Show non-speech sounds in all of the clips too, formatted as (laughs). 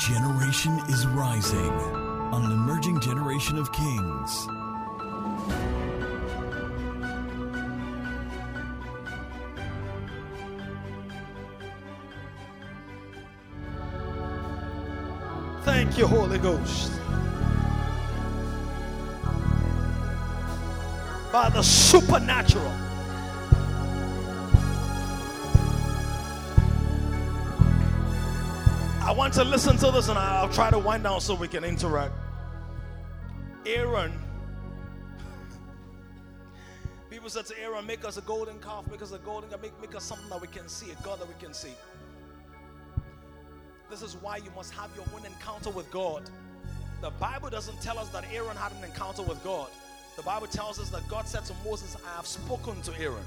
generation is rising on an emerging generation of kings. Thank you, Holy Ghost. By the supernatural. Want to listen to this and I'll try to wind down so we can interact. Aaron. (laughs) People said to Aaron, make us a golden calf, make us a golden, make, make us something that we can see, a God that we can see. This is why you must have your own encounter with God. The Bible doesn't tell us that Aaron had an encounter with God. The Bible tells us that God said to Moses, I have spoken to Aaron.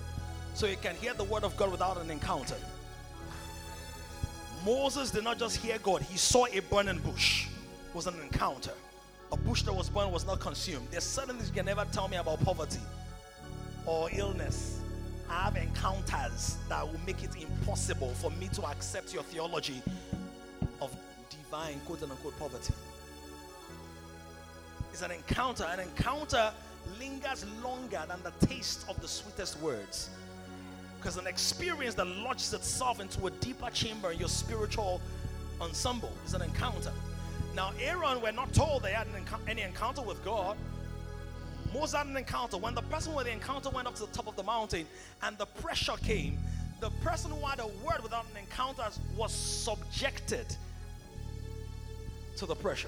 So you can hear the word of God without an encounter. Moses did not just hear God, he saw a burning bush. It was an encounter. A bush that was burned was not consumed. There's certain things you can never tell me about poverty or illness. I have encounters that will make it impossible for me to accept your theology of divine quote unquote poverty. It's an encounter. An encounter lingers longer than the taste of the sweetest words. Because an experience that lodges itself into a deeper chamber in your spiritual ensemble is an encounter. Now, Aaron, we're not told they had any encounter with God. Moses had an encounter. When the person with the encounter went up to the top of the mountain and the pressure came, the person who had a word without an encounter was subjected to the pressure.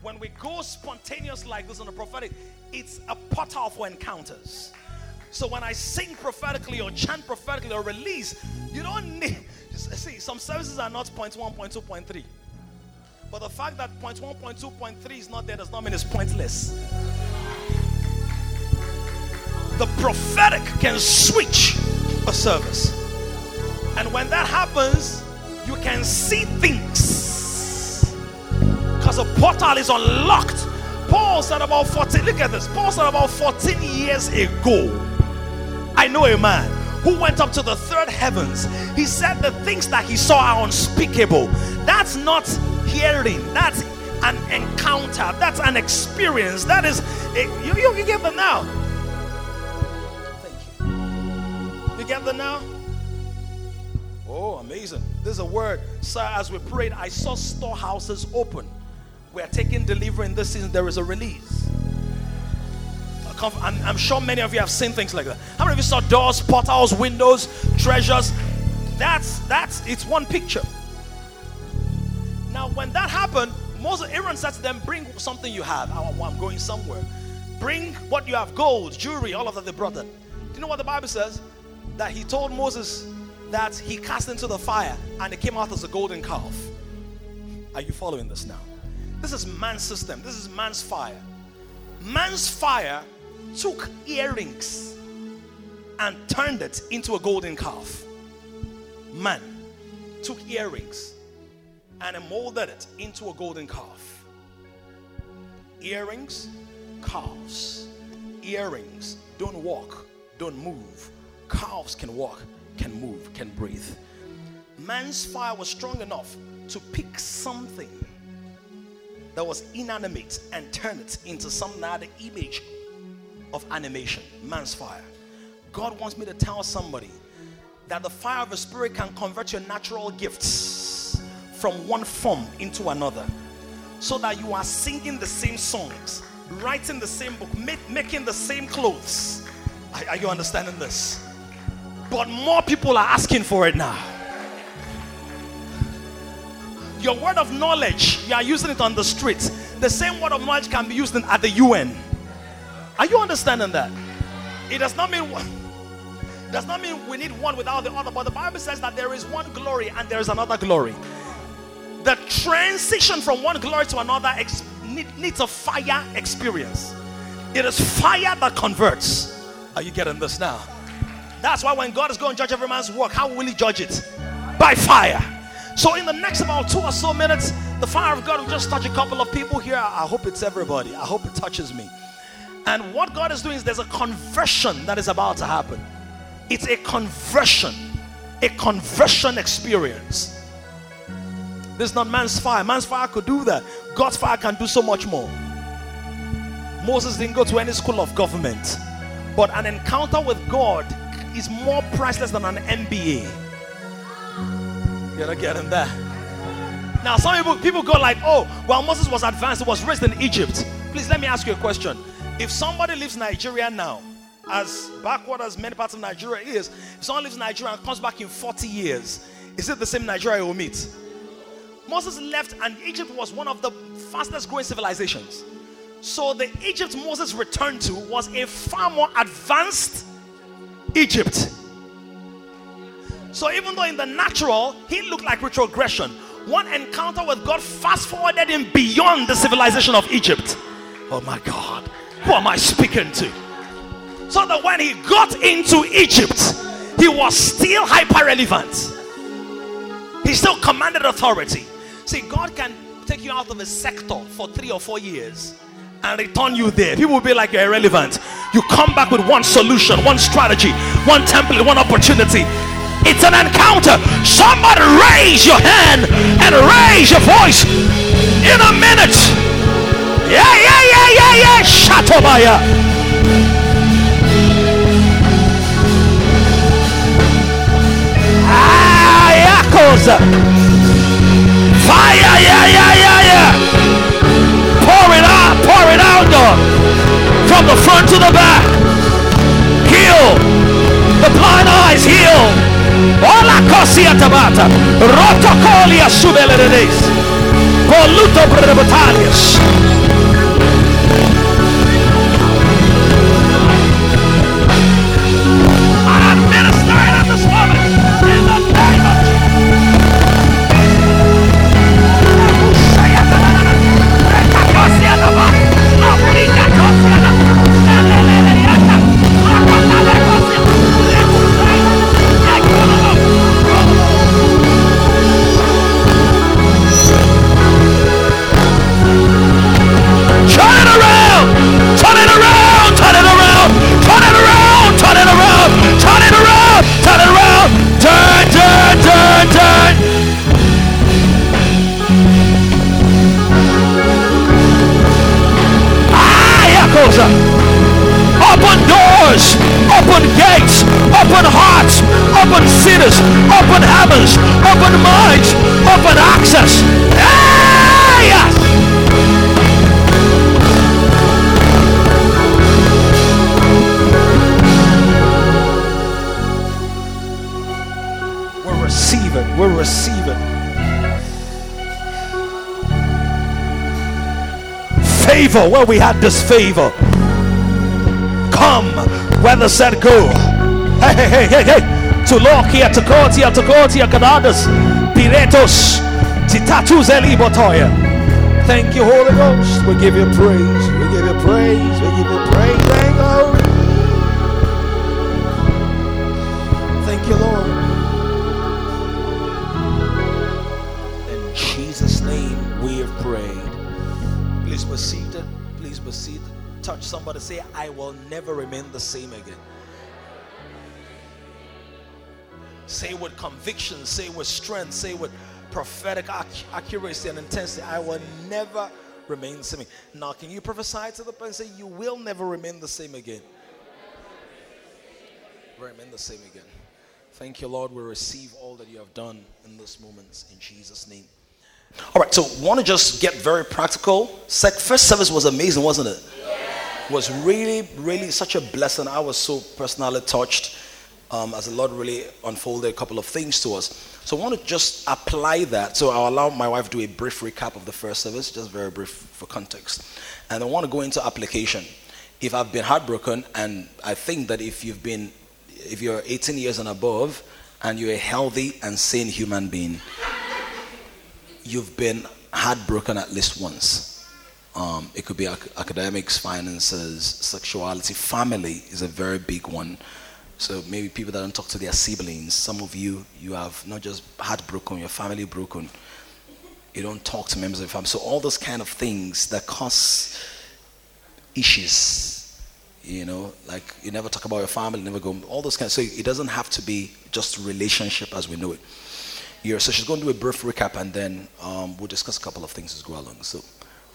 When we go spontaneous like this in the prophetic, it's a portal for encounters. So when I sing prophetically or chant prophetically or release, you don't need. (laughs) See, some services are not point one, point two, point three. But the fact that point one, point two, point three is not there does not mean it's pointless. The prophetic can switch a service. And when that happens, you can see things. Because a portal is unlocked. Paul said about 14, look at this. Paul said about 14 years ago. I know a man who went up to the third heavens. He said the things that he saw are unspeakable. That's not hearing, that's an encounter, that's an experience. That is, eh, it, you, get them now. Thank you. You get them now? Oh, amazing. This is a word. Sir, as we prayed, I saw storehouses open. We are taking delivery in this season. There is a release. I'm, I'm sure many of you have seen things like that. How many of you saw doors, portals, windows, treasures? That's that's it's one picture. Now, when that happened, Moses, Aaron said to them, "Bring something you have. I'm going somewhere. Bring what you have: gold, jewelry, all of that." They brought it. Do you know what the Bible says? That he told Moses that he cast into the fire and it came out as a golden calf. Are you following this now? This is man's system. This is man's fire. Man's fire took earrings and turned it into a golden calf. Man took earrings and molded it into a golden calf. Earrings, calves. Earrings don't walk, don't move. Calves can walk, can move, can breathe. Man's fire was strong enough to pick something that was inanimate and turn it into some other image of animation, man's fire. God wants me to tell somebody that the fire of the Spirit can convert your natural gifts from one form into another so that you are singing the same songs, writing the same book, make, making the same clothes. Are, are you understanding this? But more people are asking for it now. Your word of knowledge, you are using it on the streets. The same word of knowledge can be used in, at the UN. Are you understanding that? It does not mean one. Does not mean we need one without the other, but the Bible says that there is one glory and there is another glory. The transition from one glory to another ex- needs a fire experience. It is fire that converts. Are you getting this now? That's why when God is going to judge every man's work, how will He judge it? By fire. So, in the next about two or so minutes, the fire of God will just touch a couple of people here. I hope it's everybody. I hope it touches me. And what God is doing is there's a conversion that is about to happen. It's a conversion, a conversion experience. This is not man's fire. Man's fire could do that. God's fire can do so much more. Moses didn't go to any school of government, but an encounter with God is more priceless than an MBA. You're not getting that. Now, some people, people go like, oh, well, Moses was advanced, he was raised in Egypt. Please let me ask you a question. If somebody leaves Nigeria now, as backward as many parts of Nigeria is, if someone leaves Nigeria and comes back in 40 years, is it the same Nigeria you will meet? Moses left, and Egypt was one of the fastest growing civilizations. So the Egypt Moses returned to was a far more advanced Egypt. So even though in the natural he looked like retrogression, one encounter with God fast forwarded him beyond the civilization of Egypt. Oh my God, who am I speaking to? So that when he got into Egypt, he was still hyper relevant. He still commanded authority. See, God can take you out of a sector for three or four years and return you there. People will be like you're irrelevant. You come back with one solution, one strategy, one template, one opportunity. It's an encounter. Somebody raise your hand and raise your voice in a minute. Yeah, yeah, yeah, yeah, yeah. Shatobaya. Ah, yakoza. Fire, yeah, yeah, yeah, yeah. Pour it out, pour it out, God. From the front to the back. Heal. The blind eyes, heal. Ola cosia tabata. Rotocolia subeleredes. Voluto brevetalius. Favor where we had disfavor. Come where the said go. Hey, hey, hey, hey, hey. To Lokia, to Kotia, to Kotia, Kanadas, Piretos, Titatus Elibotoya. Thank you, Holy Ghost. We give you praise. We give you praise. We give you praise. Never remain the same again. Say with conviction, say with strength, say with prophetic ac- accuracy and intensity. I will never remain the same. Now, can you prophesy to the person? Say, You will never remain the same again. Remain the same again. Thank you, Lord. We receive all that you have done in this moment in Jesus' name. All right, so want to just get very practical. First service was amazing, wasn't it? Was really, really such a blessing. I was so personally touched um, as the Lord really unfolded a couple of things to us. So I want to just apply that. So I'll allow my wife to do a brief recap of the first service, just very brief for context. And I want to go into application. If I've been heartbroken, and I think that if you've been, if you're 18 years and above, and you're a healthy and sane human being, you've been heartbroken at least once. Um, it could be ac- academics, finances, sexuality, family is a very big one. So maybe people that don't talk to their siblings. Some of you, you have not just heartbroken, your family broken. You don't talk to members of your family. So all those kind of things that cause issues. You know, like you never talk about your family, never go. All those kind. so it doesn't have to be just relationship as we know it. year. So she's going to do a brief recap, and then um, we'll discuss a couple of things as we go along. So,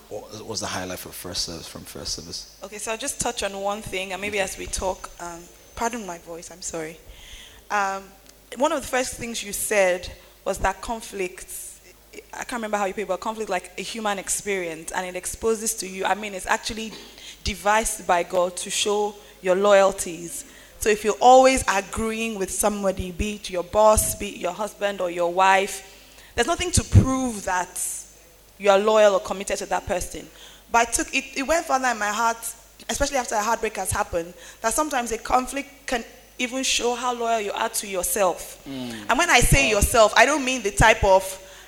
what was the highlight for first service from first service? Okay, so I'll just touch on one thing, and maybe as we talk, um, pardon my voice, I'm sorry. Um, one of the first things you said was that conflict. I can't remember how you put it, but conflict like a human experience, and it exposes to you. I mean, it's actually devised by God to show your loyalties. So if you're always agreeing with somebody, be it your boss, be it your husband or your wife, there's nothing to prove that you are loyal or committed to that person. But I took it, it went further in my heart, especially after a heartbreak has happened, that sometimes a conflict can even show how loyal you are to yourself. Mm. And when I say yourself, I don't mean the type of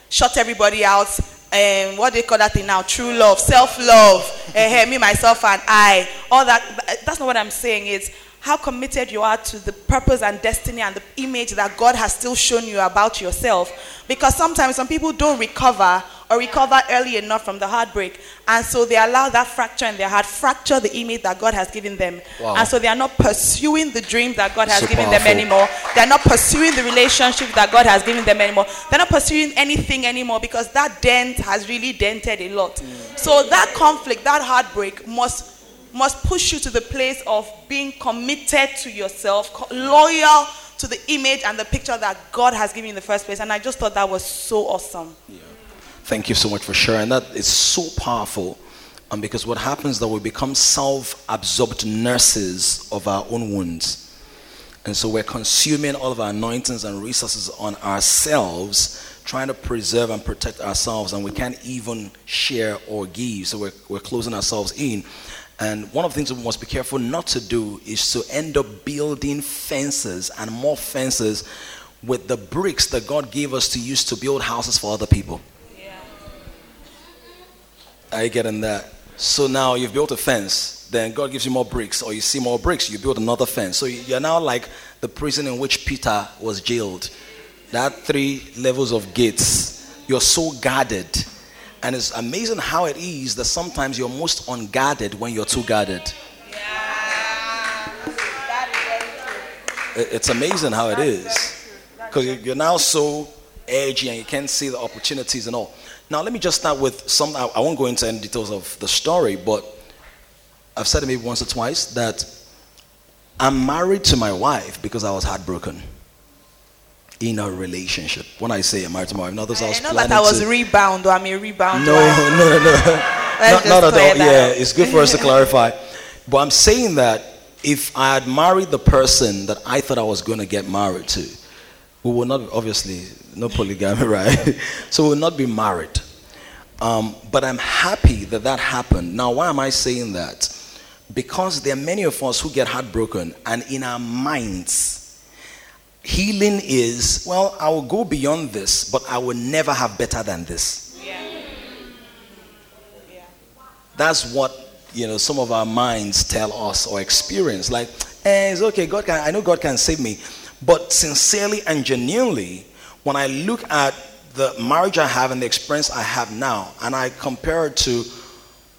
shut everybody out and um, what they call that thing now true love self-love uh, (laughs) me myself and i all that that's not what i'm saying it's how committed you are to the purpose and destiny and the image that God has still shown you about yourself. Because sometimes some people don't recover or recover early enough from the heartbreak. And so they allow that fracture in their heart, fracture the image that God has given them. Wow. And so they are not pursuing the dream that God has so given powerful. them anymore. They're not pursuing the relationship that God has given them anymore. They're not pursuing anything anymore because that dent has really dented a lot. Mm. So that conflict, that heartbreak must must push you to the place of being committed to yourself, loyal to the image and the picture that God has given you in the first place. And I just thought that was so awesome. Yeah. Thank you so much for sharing. That is so powerful. And because what happens that we become self absorbed nurses of our own wounds. And so we're consuming all of our anointings and resources on ourselves, trying to preserve and protect ourselves, and we can't even share or give. So we're, we're closing ourselves in. And one of the things we must be careful not to do is to end up building fences and more fences with the bricks that God gave us to use to build houses for other people. Yeah. Are you getting that? So now you've built a fence, then God gives you more bricks, or you see more bricks, you build another fence. So you're now like the prison in which Peter was jailed. That three levels of gates. You're so guarded and it's amazing how it is that sometimes you're most unguarded when you're too guarded. It's amazing how it is. Because you're now so edgy and you can't see the opportunities and all. Now, let me just start with some. I won't go into any details of the story, but I've said it maybe once or twice that I'm married to my wife because I was heartbroken in a relationship. When I say I'm married to my wife, not those I, I know that I was to... rebound or I'm a rebound. (laughs) No, no, no, (laughs) no. not, not at all. Yeah, out. it's good for us to (laughs) clarify. But I'm saying that if I had married the person that I thought I was going to get married to, we would not, obviously, no polygamy, right? so we would not be married. Um, but I'm happy that that happened. Now, why am I saying that? Because there are many of us who get heartbroken, and in our minds, healing is well i will go beyond this but i will never have better than this yeah. Yeah. that's what you know some of our minds tell us or experience like eh, it's okay god can i know god can save me but sincerely and genuinely when i look at the marriage i have and the experience i have now and i compare it to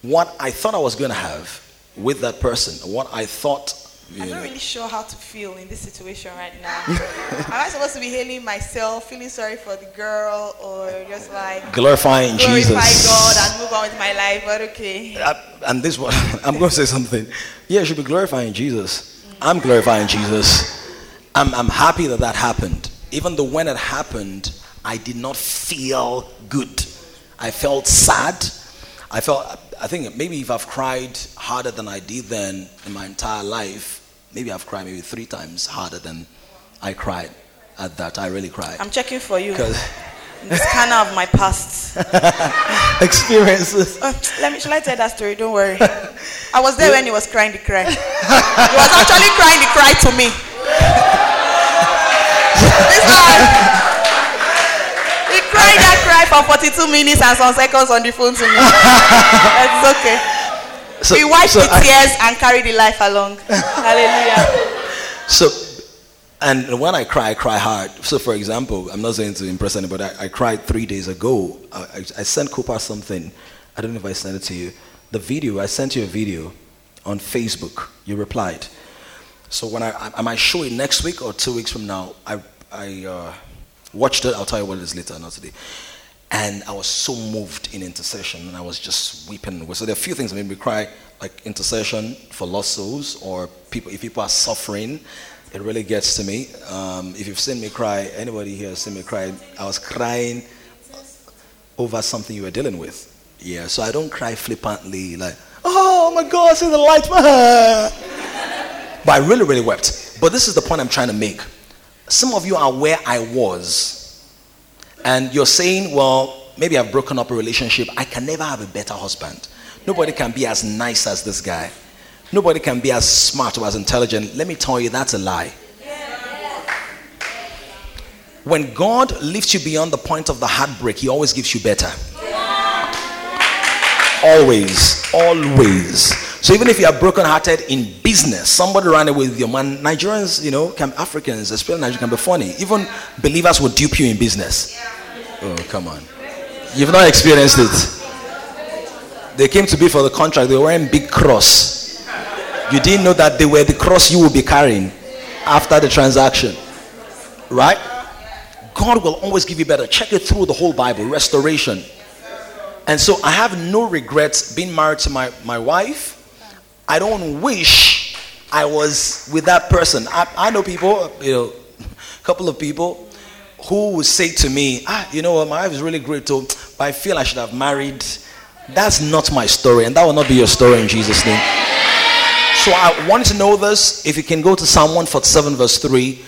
what i thought i was going to have with that person what i thought I'm not really sure how to feel in this situation right now. (laughs) Am I supposed to be hailing myself, feeling sorry for the girl, or just like glorifying glorify Jesus, God, and move on with my life? But okay. Uh, and this one, (laughs) I'm going to say something. Yeah, you should be glorifying Jesus. I'm glorifying Jesus. I'm, I'm happy that that happened. Even though when it happened, I did not feel good. I felt sad. I felt, I think maybe if I've cried harder than I did then in my entire life, maybe I've cried maybe three times harder than I cried at that. I really cried. I'm checking for you. Because (laughs) scanner of my past (laughs) experiences. Uh, let me. Shall I tell that story? Don't worry. I was there when he was crying the cry. he was actually crying the cry to me. he cried that cry for 42 minutes and some seconds on the phone to me. It's okay. So, we wipe so the tears I, and carry the life along. (laughs) Hallelujah. So, and when I cry, I cry hard. So, for example, I'm not saying to impress anybody, I, I cried three days ago. I, I, I sent Cooper something. I don't know if I sent it to you. The video, I sent you a video on Facebook. You replied. So, when I, am I, might show it next week or two weeks from now, I, I, uh, Watched it. I'll tell you what it is later, not today. And I was so moved in intercession, and I was just weeping. So there are a few things that made me cry, like intercession for lost souls, or people if people are suffering. It really gets to me. Um, if you've seen me cry, anybody here has seen me cry? I was crying over something you were dealing with. Yeah, so I don't cry flippantly, like, oh my God, see the light, (laughs) but I really, really wept. But this is the point I'm trying to make. Some of you are where I was, and you're saying, well, maybe I've broken up a relationship. I can never have a better husband. Nobody can be as nice as this guy. Nobody can be as smart or as intelligent. Let me tell you, that's a lie. When God lifts you beyond the point of the heartbreak, He always gives you better. Always, always. So even if you are broken-hearted in business, somebody ran away with your man. Nigerians, you know, can, Africans, especially Nigerians, can be funny. Even believers will dupe you in business. Oh, come on. You've not experienced it. They came to be for the contract. They were wearing big cross. You didn't know that they were the cross you will be carrying after the transaction. Right? God will always give you better. Check it through the whole Bible. Restoration. And so I have no regrets being married to my, my wife. I don't wish I was with that person. I, I know people, you know, a (laughs) couple of people who would say to me, ah, you know what, my wife is really great too, but I feel I should have married. That's not my story, and that will not be your story in Jesus' name. So I want to know this. If you can go to Psalm 147, verse 3,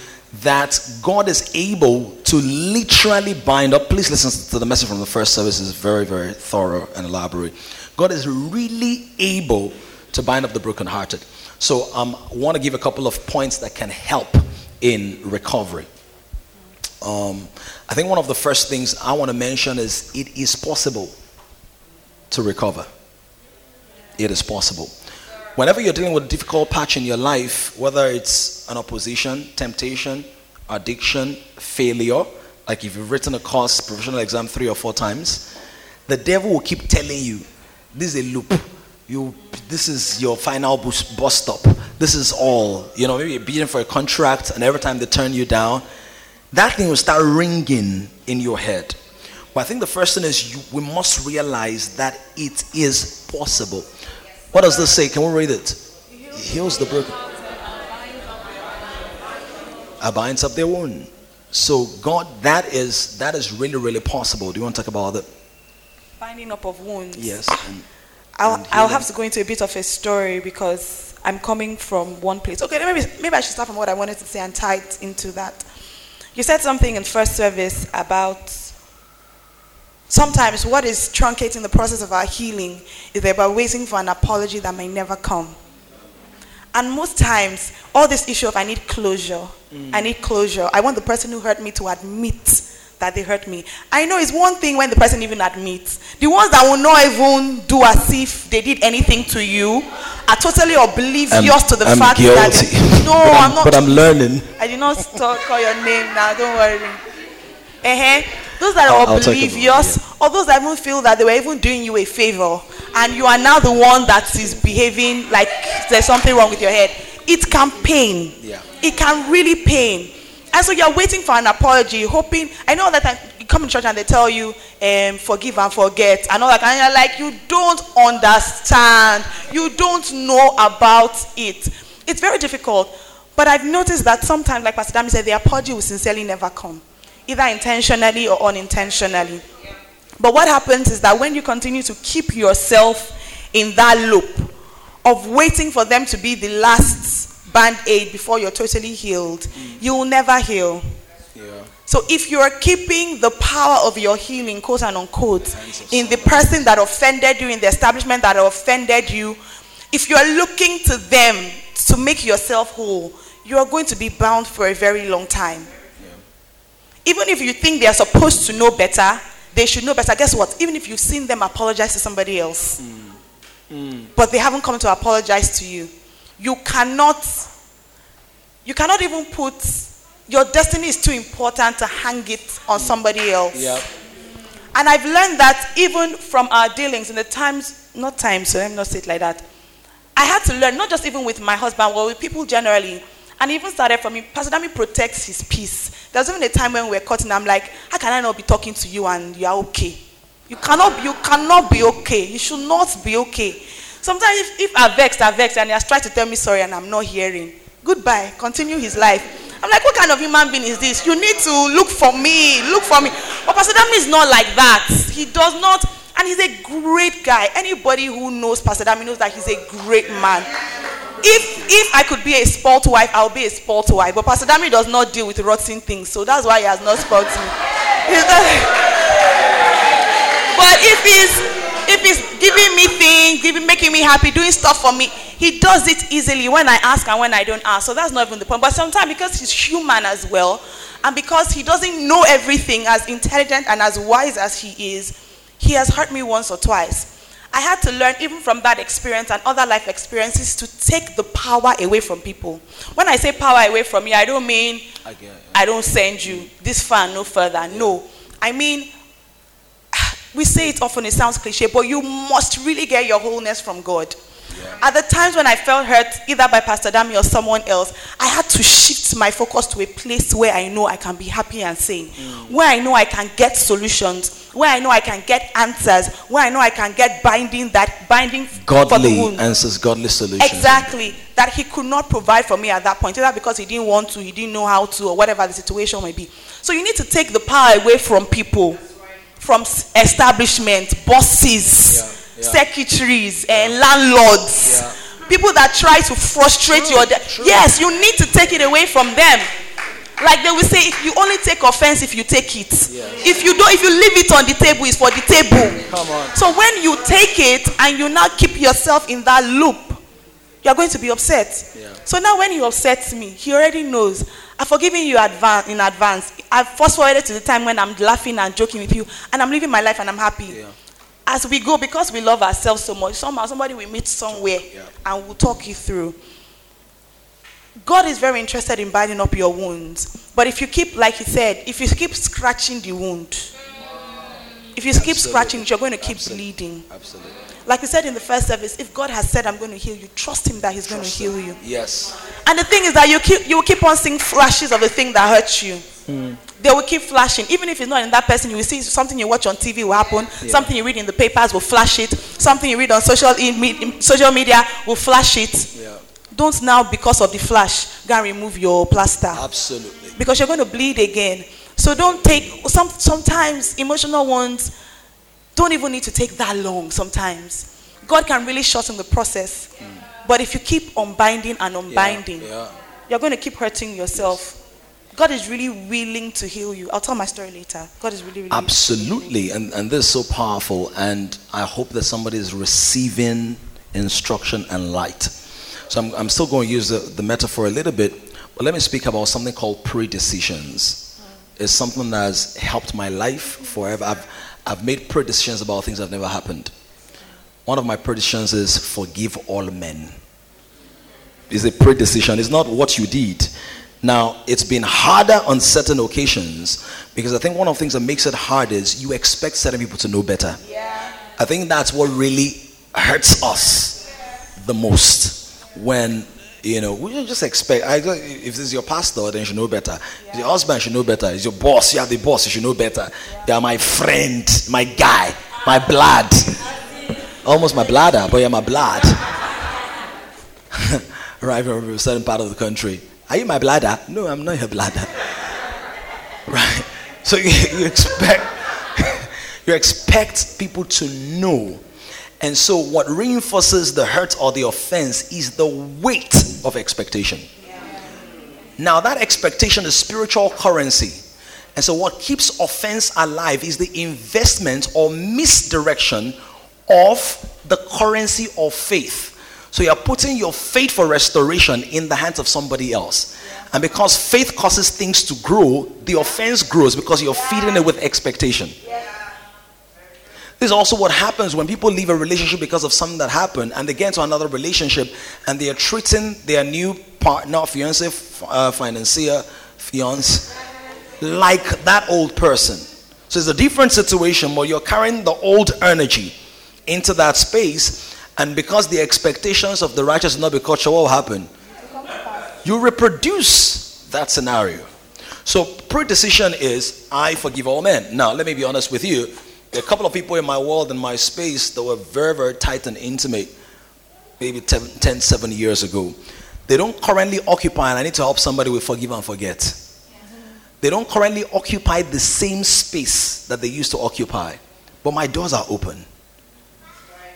that God is able to literally bind up. Please listen to the message from the first service, it's very, very thorough and elaborate. God is really able to bind up the brokenhearted. So um, I want to give a couple of points that can help in recovery. Um, I think one of the first things I want to mention is it is possible to recover. It is possible. Whenever you're dealing with a difficult patch in your life, whether it's an opposition, temptation, addiction, failure, like if you've written a course, professional exam three or four times, the devil will keep telling you, this is a loop. You, this is your final bus, bus stop. This is all. You know, maybe you're beating for a contract, and every time they turn you down, that thing will start ringing in your head. But I think the first thing is you, we must realize that it is possible. What does this say? Can we read it? He heals the broken. binds up their wound. So God, that is that is really really possible. Do you want to talk about it? Binding up of wounds. Yes. And, I'll, I'll have to go into a bit of a story because I'm coming from one place. Okay, maybe maybe I should start from what I wanted to say and tie it into that. You said something in first service about sometimes what is truncating the process of our healing is that we're waiting for an apology that may never come. And most times, all this issue of I need closure, I mm. need closure. I want the person who hurt me to admit that they hurt me. I know it's one thing when the person even admits. The ones that will not even do as if they did anything to you are totally oblivious to the I'm fact guilty. that no, but I'm, not. But I'm learning. I did not start, call your name now. Don't worry. uh Those that are I'll- I'll talk about oblivious, or those that even feel that they were even doing you a favor, and you are now the one that is behaving like there's something wrong with your head. It can pain. Yeah. It can really pain. And so you're waiting for an apology, hoping. I know that you come to church and they tell you, um, forgive and forget, and all that. And you're like, you don't understand. You don't know about it. It's very difficult. But I've noticed that sometimes, like Pastor Dami said, the apology will sincerely never come, either intentionally or unintentionally. But what happens is that when you continue to keep yourself in that loop of waiting for them to be the last band aid before you're totally healed, mm. you will never heal. Yeah. So if you are keeping the power of your healing, quote and unquote, in the person that offended you, in the establishment that offended you, if you are looking to them to make yourself whole, you are going to be bound for a very long time. Even if you think they are supposed to know better, they should know better. Guess what? Even if you've seen them apologize to somebody else, mm. Mm. but they haven't come to apologize to you, you cannot, you cannot even put, your destiny is too important to hang it on somebody else. Yeah. And I've learned that even from our dealings in the times, not times, so let me not say it like that. I had to learn, not just even with my husband, but with people generally. And even started from me. Pastor Dami protects his peace. There's even a time when we were cutting. I'm like, how can I not be talking to you and you are okay? You cannot, you cannot be okay. You should not be okay. Sometimes if, if I vexed, I vexed, and he has tried to tell me sorry and I'm not hearing. Goodbye. Continue his life. I'm like, what kind of human being is this? You need to look for me. Look for me. But Pastor Dami is not like that. He does not, and he's a great guy. Anybody who knows Pastor Dami knows that he's a great man. If if I could be a spoilt wife, I'll be a spoilt wife. But Pastor Dami does not deal with rotten things, so that's why he has not spoiled me. (laughs) but if he's if he's giving me things, giving, making me happy, doing stuff for me, he does it easily when I ask and when I don't ask. So that's not even the point. But sometimes because he's human as well, and because he doesn't know everything as intelligent and as wise as he is, he has hurt me once or twice. I had to learn, even from that experience and other life experiences, to take the power away from people. When I say power away from you, I don't mean I, I don't send you this far, no further. No. I mean, we say it often, it sounds cliche, but you must really get your wholeness from God. Yeah. At the times when I felt hurt, either by Pastor Dami or someone else, I had to shift my focus to a place where I know I can be happy and sane, mm. where I know I can get solutions, where I know I can get answers, where I know I can get binding that binding godly answers, godly solutions. Exactly, that he could not provide for me at that point, either because he didn't want to, he didn't know how to, or whatever the situation may be. So you need to take the power away from people from establishment, bosses, yeah, yeah. secretaries, and landlords. People that try to frustrate true, your. De- true. Yes, you need to take it away from them. Like they will say, if you only take offense if you take it. If you don't, if you leave it on the table, it's for the table. Come on. So when you take it and you now keep yourself in that loop, you are going to be upset. Yeah. So now when he upsets me, he already knows. I've forgiven you in advance. I've fast forwarded to the time when I'm laughing and joking with you, and I'm living my life and I'm happy. Yeah. As we go, because we love ourselves so much, somehow somebody will meet somewhere yeah. and we'll talk you through. God is very interested in binding up your wounds. But if you keep, like he said, if you keep scratching the wound, if you Absolutely. keep scratching, you're going to keep Absolutely. bleeding. Absolutely. Like we said in the first service, if God has said, I'm going to heal you, trust Him that He's trust going to heal you. Yes. And the thing is that you, keep, you will keep on seeing flashes of the thing that hurts you. Mm. They will keep flashing. Even if it's not in that person, you will see something you watch on TV will happen, yeah. something you read in the papers will flash it, something you read on social, in, social media will flash it. Yeah. Don't now, because of the flash, go and remove your plaster. Absolutely. Because you're going to bleed again. So don't take, some, sometimes emotional ones don't even need to take that long sometimes. God can really shorten the process. Mm. But if you keep unbinding and unbinding, yeah, yeah. you're going to keep hurting yourself. God is really willing to heal you. I'll tell my story later. God is really, really Absolutely. And, and this is so powerful. And I hope that somebody is receiving instruction and light. So I'm, I'm still going to use the, the metaphor a little bit, but let me speak about something called pre-decisions. Mm. It's something that has helped my life forever. I've, I've made predecisions about things that have never happened. One of my predecisions is forgive all men. It's a predecision, it's not what you did. Now, it's been harder on certain occasions because I think one of the things that makes it hard is you expect certain people to know better. Yeah. I think that's what really hurts us the most when you know, we just expect. I, if this is your pastor, then you should know better. Yeah. Your husband should know better. Is your boss, you are the boss, you should know better. Yeah. You are my friend, my guy, my blood. Almost my bladder, but you're my blood. (laughs) right from a certain part of the country. Are you my bladder? No, I'm not your bladder. (laughs) right. So you, (laughs) you expect you expect people to know and so, what reinforces the hurt or the offense is the weight of expectation. Now, that expectation is spiritual currency. And so, what keeps offense alive is the investment or misdirection of the currency of faith. So, you're putting your faith for restoration in the hands of somebody else. And because faith causes things to grow, the offense grows because you're feeding it with expectation. This is also what happens when people leave a relationship because of something that happened and they get into another relationship and they are treating their new partner, fiance, uh, financier, fiance, like that old person. So it's a different situation, but you're carrying the old energy into that space, and because the expectations of the righteous not be what will happen? You reproduce that scenario. So predecision is I forgive all men. Now, let me be honest with you. There are a couple of people in my world, in my space, that were very, very tight and intimate, maybe 10, 10 7 years ago. They don't currently occupy, and I need to help somebody with forgive and forget. They don't currently occupy the same space that they used to occupy, but my doors are open.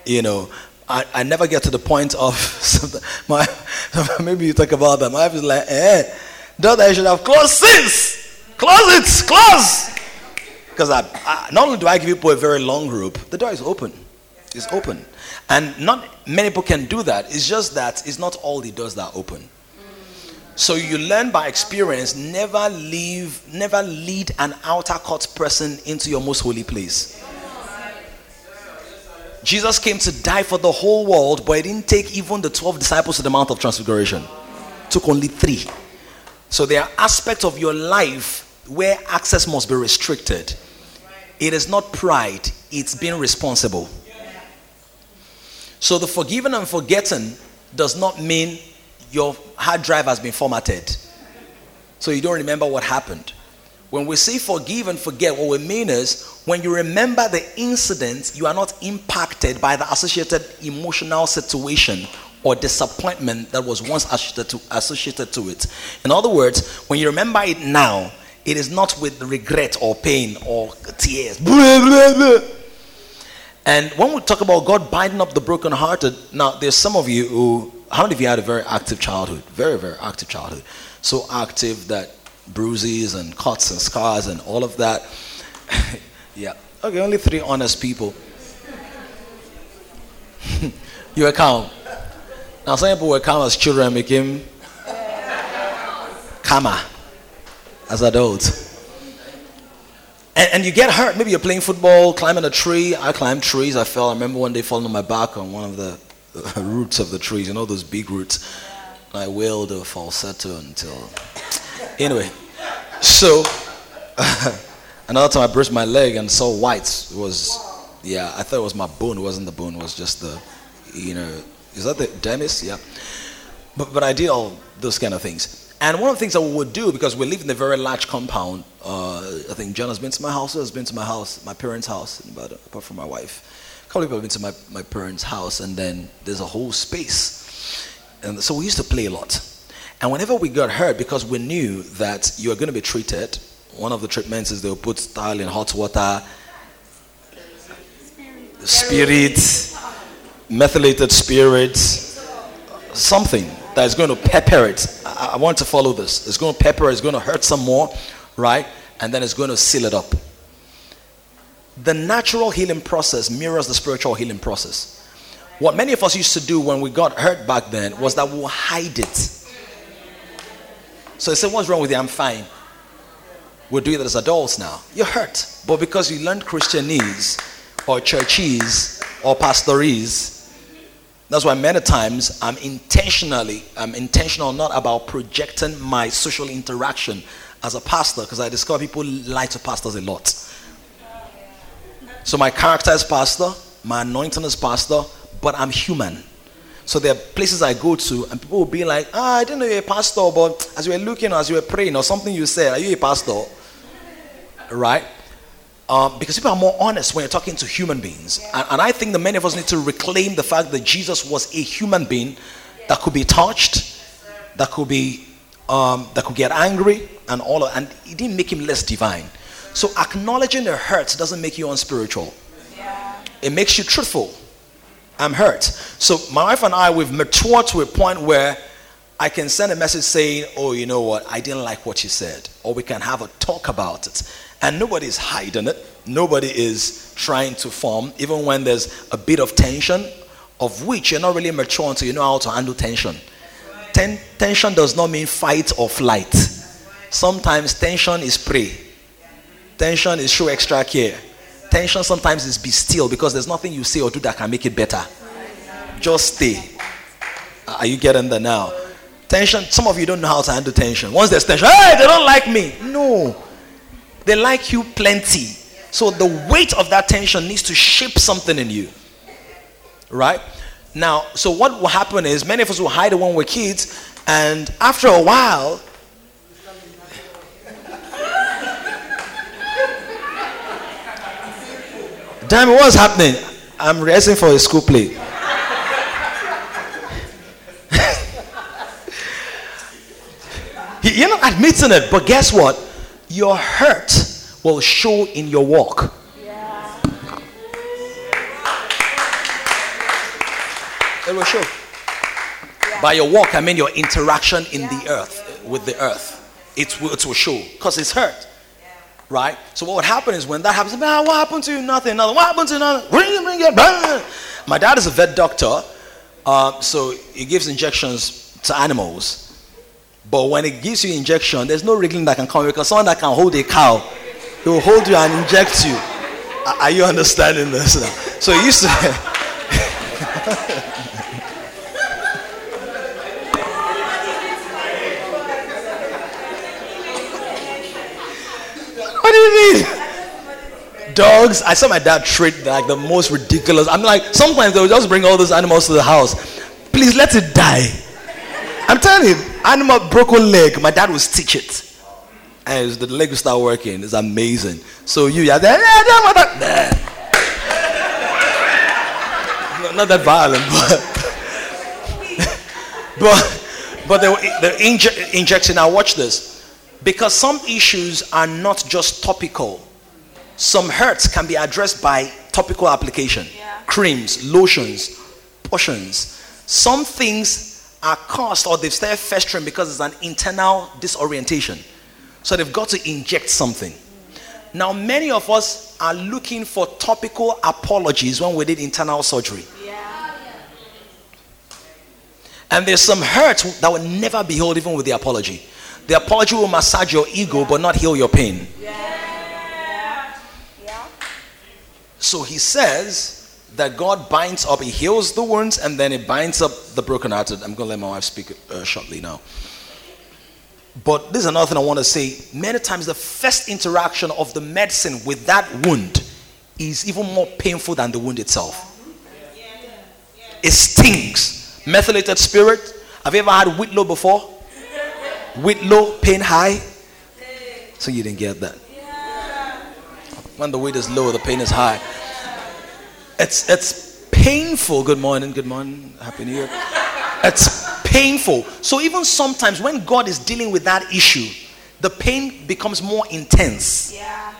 You know, I, I never get to the point of (laughs) my (laughs) maybe you talk about that. My wife is like, eh, that I should have closed since. Close it, close. Because I, I, not only do I give people a very long rope, the door is open. It's open. And not many people can do that. It's just that it's not all the doors that are open. So you learn by experience, never leave, never lead an outer court person into your most holy place. Jesus came to die for the whole world, but he didn't take even the 12 disciples to the Mount of Transfiguration. took only three. So there are aspects of your life where access must be restricted. It is not pride, it's being responsible. So the forgiven and forgetting does not mean your hard drive has been formatted. So you don't remember what happened. When we say forgive and forget, what we mean is when you remember the incident, you are not impacted by the associated emotional situation or disappointment that was once associated to, associated to it. In other words, when you remember it now, it is not with regret or pain or tears. And when we talk about God binding up the brokenhearted, now there's some of you who, how many of you had a very active childhood? Very, very active childhood. So active that bruises and cuts and scars and all of that. (laughs) yeah. Okay, only three honest people. (laughs) you were calm. Now, some people were calm as children became calmer as adults. And, and, you get hurt. Maybe you're playing football, climbing a tree. I climbed trees. I fell. I remember one day falling on my back on one of the (laughs) roots of the trees. You know those big roots. I wailed a falsetto until Anyway, so (laughs) another time I bruised my leg and saw whites. It was, yeah, I thought it was my bone. It wasn't the bone. It was just the, you know, is that the dermis? Yeah. But, but I did all those kind of things. And one of the things that we would do, because we live in a very large compound, uh, I think John has been to my house, has been to my house, my parents' house, but apart from my wife. A couple of people have been to my, my parents' house, and then there's a whole space. And so we used to play a lot. And whenever we got hurt, because we knew that you are going to be treated, one of the treatments is they'll put style in hot water, spirit, methylated spirit, something that is going to pepper it. I, I want to follow this. It's going to pepper it's going to hurt some more, right? And then it's going to seal it up. The natural healing process mirrors the spiritual healing process. What many of us used to do when we got hurt back then was that we'll hide it so he said, What's wrong with you? I'm fine. We'll do it as adults now. You're hurt. But because you learned Christianese or churchese or pastorese, that's why many times I'm intentionally, I'm intentional not about projecting my social interaction as a pastor because I discover people lie to pastors a lot. So my character is pastor, my anointing is pastor, but I'm human. So there are places I go to, and people will be like, ah, I didn't know you're a pastor, but as you were looking, as you were praying, or something you said, are you a pastor? Right? Um, because people are more honest when you're talking to human beings. And, and, I think that many of us need to reclaim the fact that Jesus was a human being that could be touched, that could be, um, that could get angry, and all of, and it didn't make him less divine. So acknowledging the hurts doesn't make you unspiritual. It makes you truthful. I'm hurt. So my wife and I, we've matured to a point where I can send a message saying, Oh, you know what? I didn't like what you said. Or we can have a talk about it. And nobody's hiding it. Nobody is trying to form, even when there's a bit of tension, of which you're not really mature until you know how to handle tension. Ten- tension does not mean fight or flight. Sometimes tension is pray, Tension is show extra care. Tension sometimes is be still because there's nothing you say or do that can make it better. Just stay. Are you getting there now? Tension, some of you don't know how to handle tension. Once there's tension, hey, they don't like me. No. They like you plenty. So the weight of that tension needs to shape something in you. Right? Now, so what will happen is many of us will hide it when we're kids, And after a while, Damn, what's happening? I'm rehearsing for a school play. (laughs) You're not admitting it, but guess what? Your hurt will show in your walk. It will show. By your walk, I mean your interaction in the earth, with the earth. It will, it will show because it's hurt. Right? So what would happen is when that happens, man, what happened to you? Nothing, nothing. What happened to you? Nothing. Bring it, bring it. My dad is a vet doctor, uh, so he gives injections to animals. But when it gives you injection, there's no wriggling that can come because someone that can hold a cow, he will hold you and inject you. Are, you understanding this now? (laughs) So he used to. (laughs) what do you mean? Dogs. I saw my dad treat like the most ridiculous. I'm like, sometimes they'll just bring all those animals to the house. Please let it die. I'm telling you, animal broken leg, my dad will stitch it. And the leg will start working. It's amazing. So you, you're there, yeah, yeah, mother. Nah. Not, not that violent, (laughs) but (laughs) but but the, the inje- injection. Now watch this, because some issues are not just topical. Some hurts can be addressed by topical application, Yeah. creams, lotions, potions. Some things are caused or they've started festering because it's an internal disorientation. So they've got to inject something. Now, many of us are looking for topical apologies when we did internal surgery. And there's some hurt that will never be healed even with the apology. The apology will massage your ego but not heal your pain. So he says that God binds up, he heals the wounds, and then he binds up the brokenhearted. I'm going to let my wife speak uh, shortly now. But this is another thing I want to say. Many times, the first interaction of the medicine with that wound is even more painful than the wound itself. It stings. Methylated spirit. Have you ever had Whitlow before? Whitlow, pain high. So you didn't get that. When the weight is low, the pain is high. It's it's painful. Good morning, good morning, happy new year. It's painful. So even sometimes when God is dealing with that issue, the pain becomes more intense. Yeah.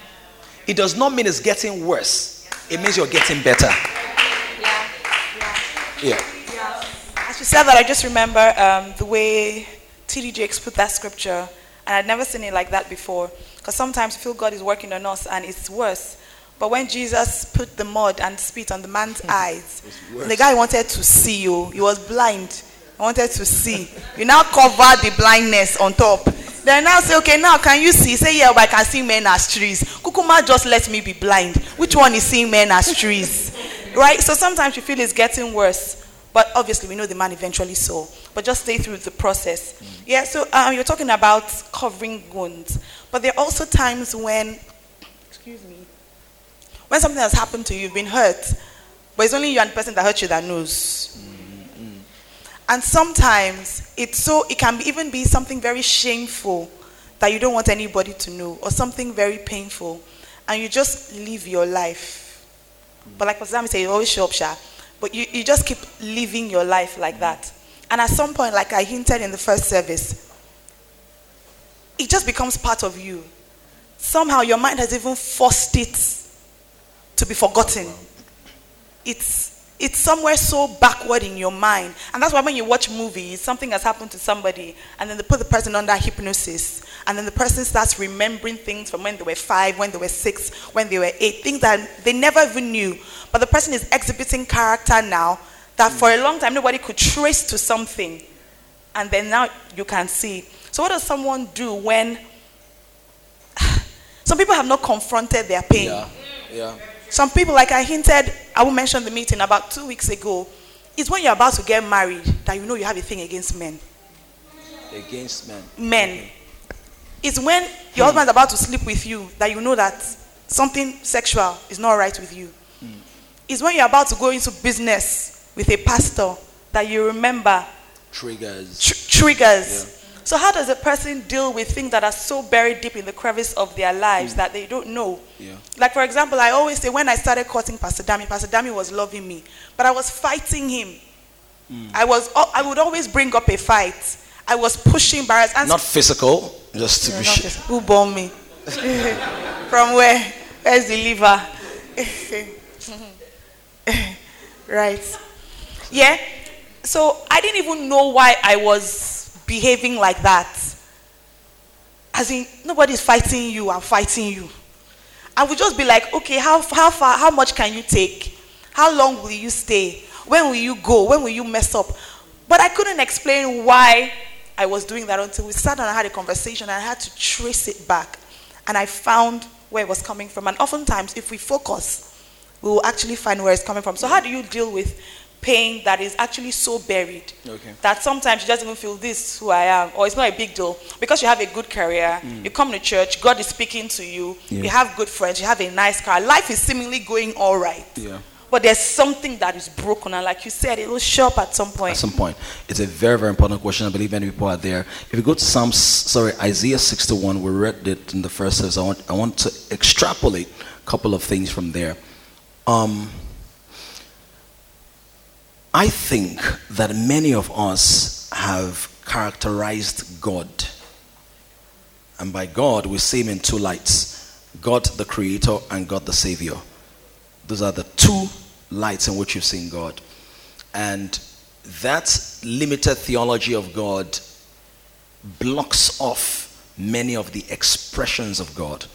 It does not mean it's getting worse. It means you're getting better. Yeah. Yeah. As you said that, I just remember um, the way T.D. Jakes put that scripture, and I'd never seen it like that before. Because sometimes we feel God is working on us, and it's worse. But when Jesus put the mud and spit on the man's eyes, the guy wanted to see you. He was blind. He wanted to see. You now cover the blindness on top. Then now say, okay, now can you see? Say, yeah, but I can see men as trees. Kukuma just let me be blind. Which one is seeing men as trees? (laughs) Right? So sometimes you feel it's getting worse. But obviously, we know the man eventually saw. But just stay through the process. Yeah, so um, you're talking about covering wounds. But there are also times when, excuse me, when something has happened to you, you've been hurt, but it's only you and the person that hurt you that knows. And sometimes it's so it can even be something very shameful that you don't want anybody to know, or something very painful, and you just live your life. But like Pastor Dami said, you always show up sharp. But you, you just keep living your life like that. And at some point, like I hinted in the first service, it just becomes part of you. Somehow your mind has even forced it to be forgotten. It's it's somewhere so backward in your mind. And that's why when you watch movies, something has happened to somebody, and then they put the person under hypnosis, and then the person starts remembering things from when they were five, when they were six, when they were eight, things that they never even knew. But the person is exhibiting character now that for a long time nobody could trace to something. And then now you can see. So, what does someone do when (sighs) some people have not confronted their pain? Yeah. Yeah. Some people, like I hinted, I will mention the meeting about two weeks ago, is when you're about to get married that you know you have a thing against men. Against men. Men. It's when your hmm. husband's about to sleep with you that you know that something sexual is not right with you. Hmm. It's when you're about to go into business with a pastor that you remember Triggers. tr- triggers. So, how does a person deal with things that are so buried deep in the crevice of their lives mm. that they don't know? Yeah. Like, for example, I always say when I started courting Pastor Dami, Pastor Dami was loving me, but I was fighting him. Mm. I was, oh, I would always bring up a fight. I was pushing barriers. And Not physical, just to No, be sure. Who born me? (laughs) From where? Where's the liver? (laughs) right. Yeah. So I didn't even know why I was behaving like that. As in, nobody's fighting you, I'm fighting you. I would just be like, okay, how, how far, how much can you take? How long will you stay? When will you go? When will you mess up? But I couldn't explain why I was doing that until we sat and had a conversation. And I had to trace it back. And I found where it was coming from. And oftentimes, if we focus, we will actually find where it's coming from. So, how do you deal with pain that is actually so buried Okay. that sometimes you just even feel this is who I am, or it's not a big deal because you have a good career, you come to church, God is speaking to you, you have good friends, you have a nice car, life is seemingly going all right. Yeah. But there's something that is broken, and like you said, it will show up at some point. At some point. It's a very, very important question. I believe many people are there. If you go to Psalms, sorry, Isaiah 61, we read it in the first service. I want, I want to extrapolate a couple of things from there. Um, I think that many of us have characterized God. And by God, we see Him in two lights God the Creator and God the Savior. Those are the two lights in which you've seen God. And that limited theology of God blocks off many of the expressions of God.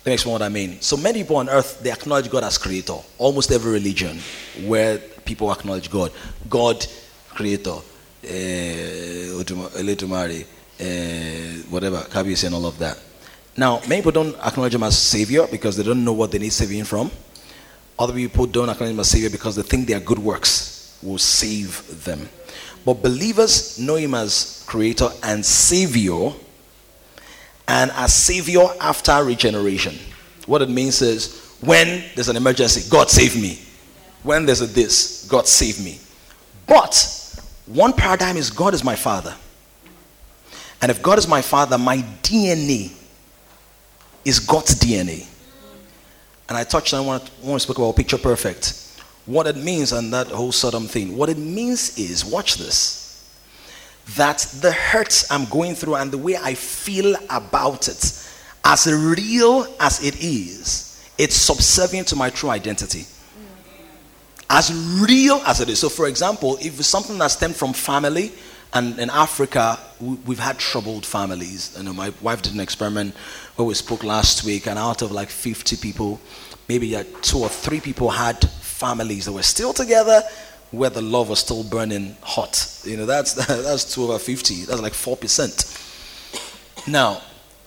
Let me explain what I mean. So many people on earth they acknowledge God as creator. Almost every religion where people acknowledge God, God, creator, eh, Utuma- Eletumare, eh, whatever, Kabiyesi and all of that. Now, many people don't acknowledge him as savior because they don't know what they need saving from. Other people don't acknowledge him as savior because they think their good works will save them. But believers know him as creator and savior and as savior after regeneration. What it means is when there's an emergency, God save me. When there's a this, God save me. But one paradigm is God is my father. And if God is my father, my DNA is God's DNA. And I touched on when we spoke about picture perfect. What it means and that whole Sodom thing. What it means is, watch this that the hurts I'm going through and the way I feel about it, as real as it is, it's subservient to my true identity. As real as it is. So, for example, if it's something that stemmed from family, and in Africa, we- we've had troubled families. You know, my wife did an experiment where we spoke last week, and out of like 50 people, maybe uh, two or three people had families that were still together, where the love was still burning hot. You know, that's (laughs) that's two over 50. That's like four percent. Now,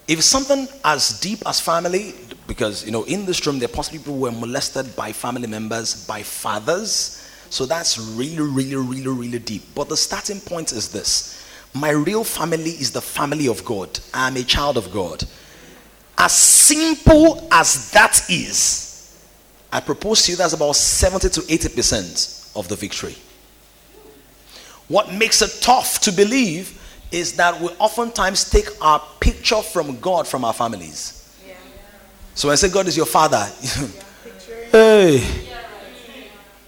if something as deep as family, because you know, in this room there are possibly people who were molested by family members, by fathers. So that's really, really, really, really deep. But the starting point is this: my real family is the family of God. I am a child of God. As simple as that is, I propose to you that's about 70 to 80 percent of the victory. What makes it tough to believe is that we oftentimes take our picture from God from our families. So when I say God is your father, (laughs) hey,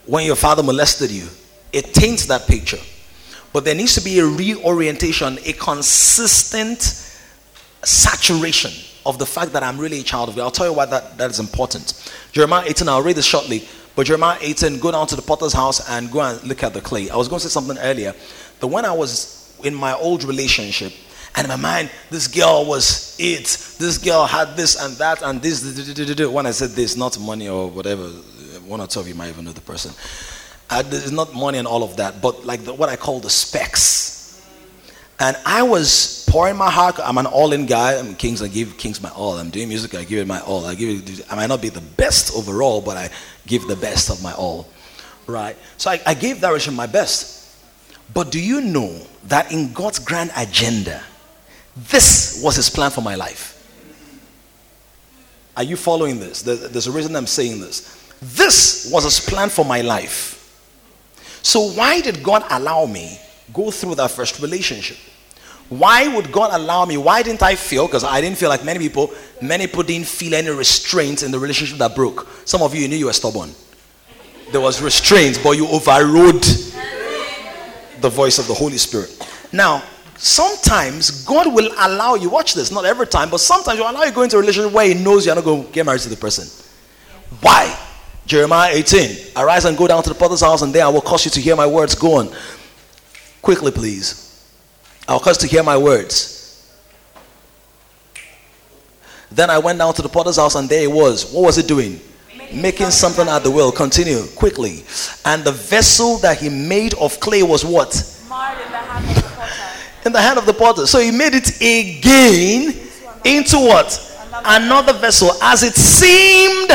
when your father molested you, it taints that picture. But there needs to be a reorientation, a consistent saturation of the fact that I'm really a child of God. I'll tell you why that, that is important. Jeremiah 18, I'll read this shortly. But Jeremiah 18, go down to the potter's house and go and look at the clay. I was going to say something earlier. That when I was in my old relationship, and in my mind, this girl was it. This girl had this and that and this. When I said this, not money or whatever, one or two of you might even know the person. Uh, it's not money and all of that, but like the, what I call the specs. And I was pouring my heart. I'm an all-in guy. I'm Kings. I give Kings my all. I'm doing music. I give it my all. I give it. I might not be the best overall, but I give the best of my all. Right. So I, I gave version my best. But do you know that in God's grand agenda, this was His plan for my life? Are you following this? There's a reason I'm saying this. This was His plan for my life. So why did God allow me go through that first relationship. Why would God allow me? Why didn't I feel? Because I didn't feel like many people, many people didn't feel any restraint in the relationship that broke. Some of you, you knew you were stubborn. There was restraint, but you overrode the voice of the Holy Spirit. Now, sometimes God will allow you, watch this, not every time, but sometimes He'll allow you to go into a relationship where He knows you're not going to get married to the person. Why? Jeremiah 18. Arise and go down to the potter's house, and there I will cause you to hear my words. Go on. Quickly, please. I'll cause you to hear my words. Then I went down to the potter's house, and there he was. What was he doing? Making, Making something at the will. Continue quickly. And the vessel that he made of clay was what? Marred in the hand of the potter. In the hand of the potter. So he made it again into what? Another vessel, as it seemed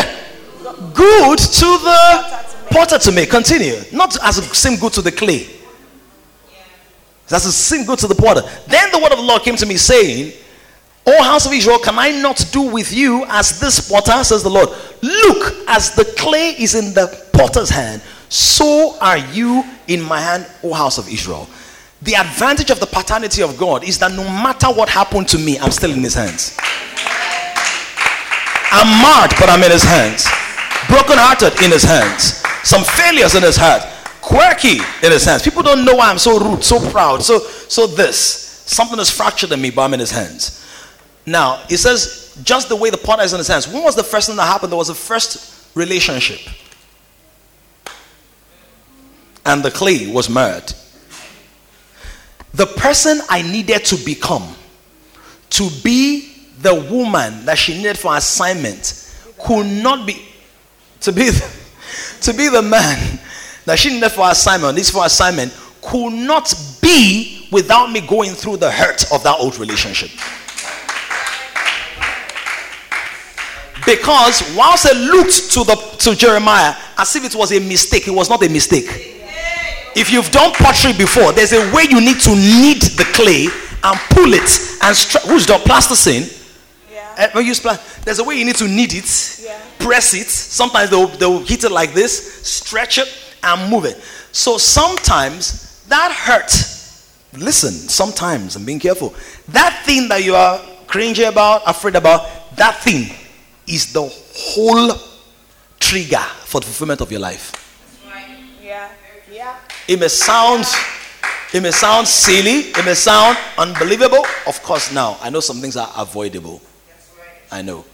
good to the potter to make. Continue. Not as it seemed good to the clay. That's a sin good to the potter. Then the word of the Lord came to me saying, O house of Israel, can I not do with you as this potter, says the Lord? Look, as the clay is in the potter's hand, so are you in my hand, O house of Israel. The advantage of the paternity of God is that no matter what happened to me, I'm still in his hands. I'm marred, but I'm in his hands. Broken hearted in his hands. Some failures in his heart quirky in a sense. People don't know why I'm so rude, so proud, so so this. Something is fractured in me, but I'm in his hands. Now, he says, just the way the potter is in his hands. When was the first thing that happened? There was a first relationship. And the clay was marred. The person I needed to become, to be the woman that she needed for assignment, could not be, to be, (laughs) to be the man that she needed for assignment, this for assignment, could not be without me going through the hurt of that old relationship. Because whilst it looked to the to Jeremiah as if it was a mistake, it was not a mistake. If you've done pottery before, there's a way you need to knead the clay and pull it and str- who's done plasticine. Yeah. Uh, use pla- there's a way you need to knead it, yeah. press it. Sometimes they'll, they'll heat it like this, stretch it, and move it. So sometimes that hurt. Listen, sometimes I'm being careful. That thing that you are cringing about, afraid about, that thing is the whole trigger for the fulfillment of your life. Yeah. Yeah. It may sound it may sound silly, it may sound unbelievable. Of course, now I know some things are avoidable. I know.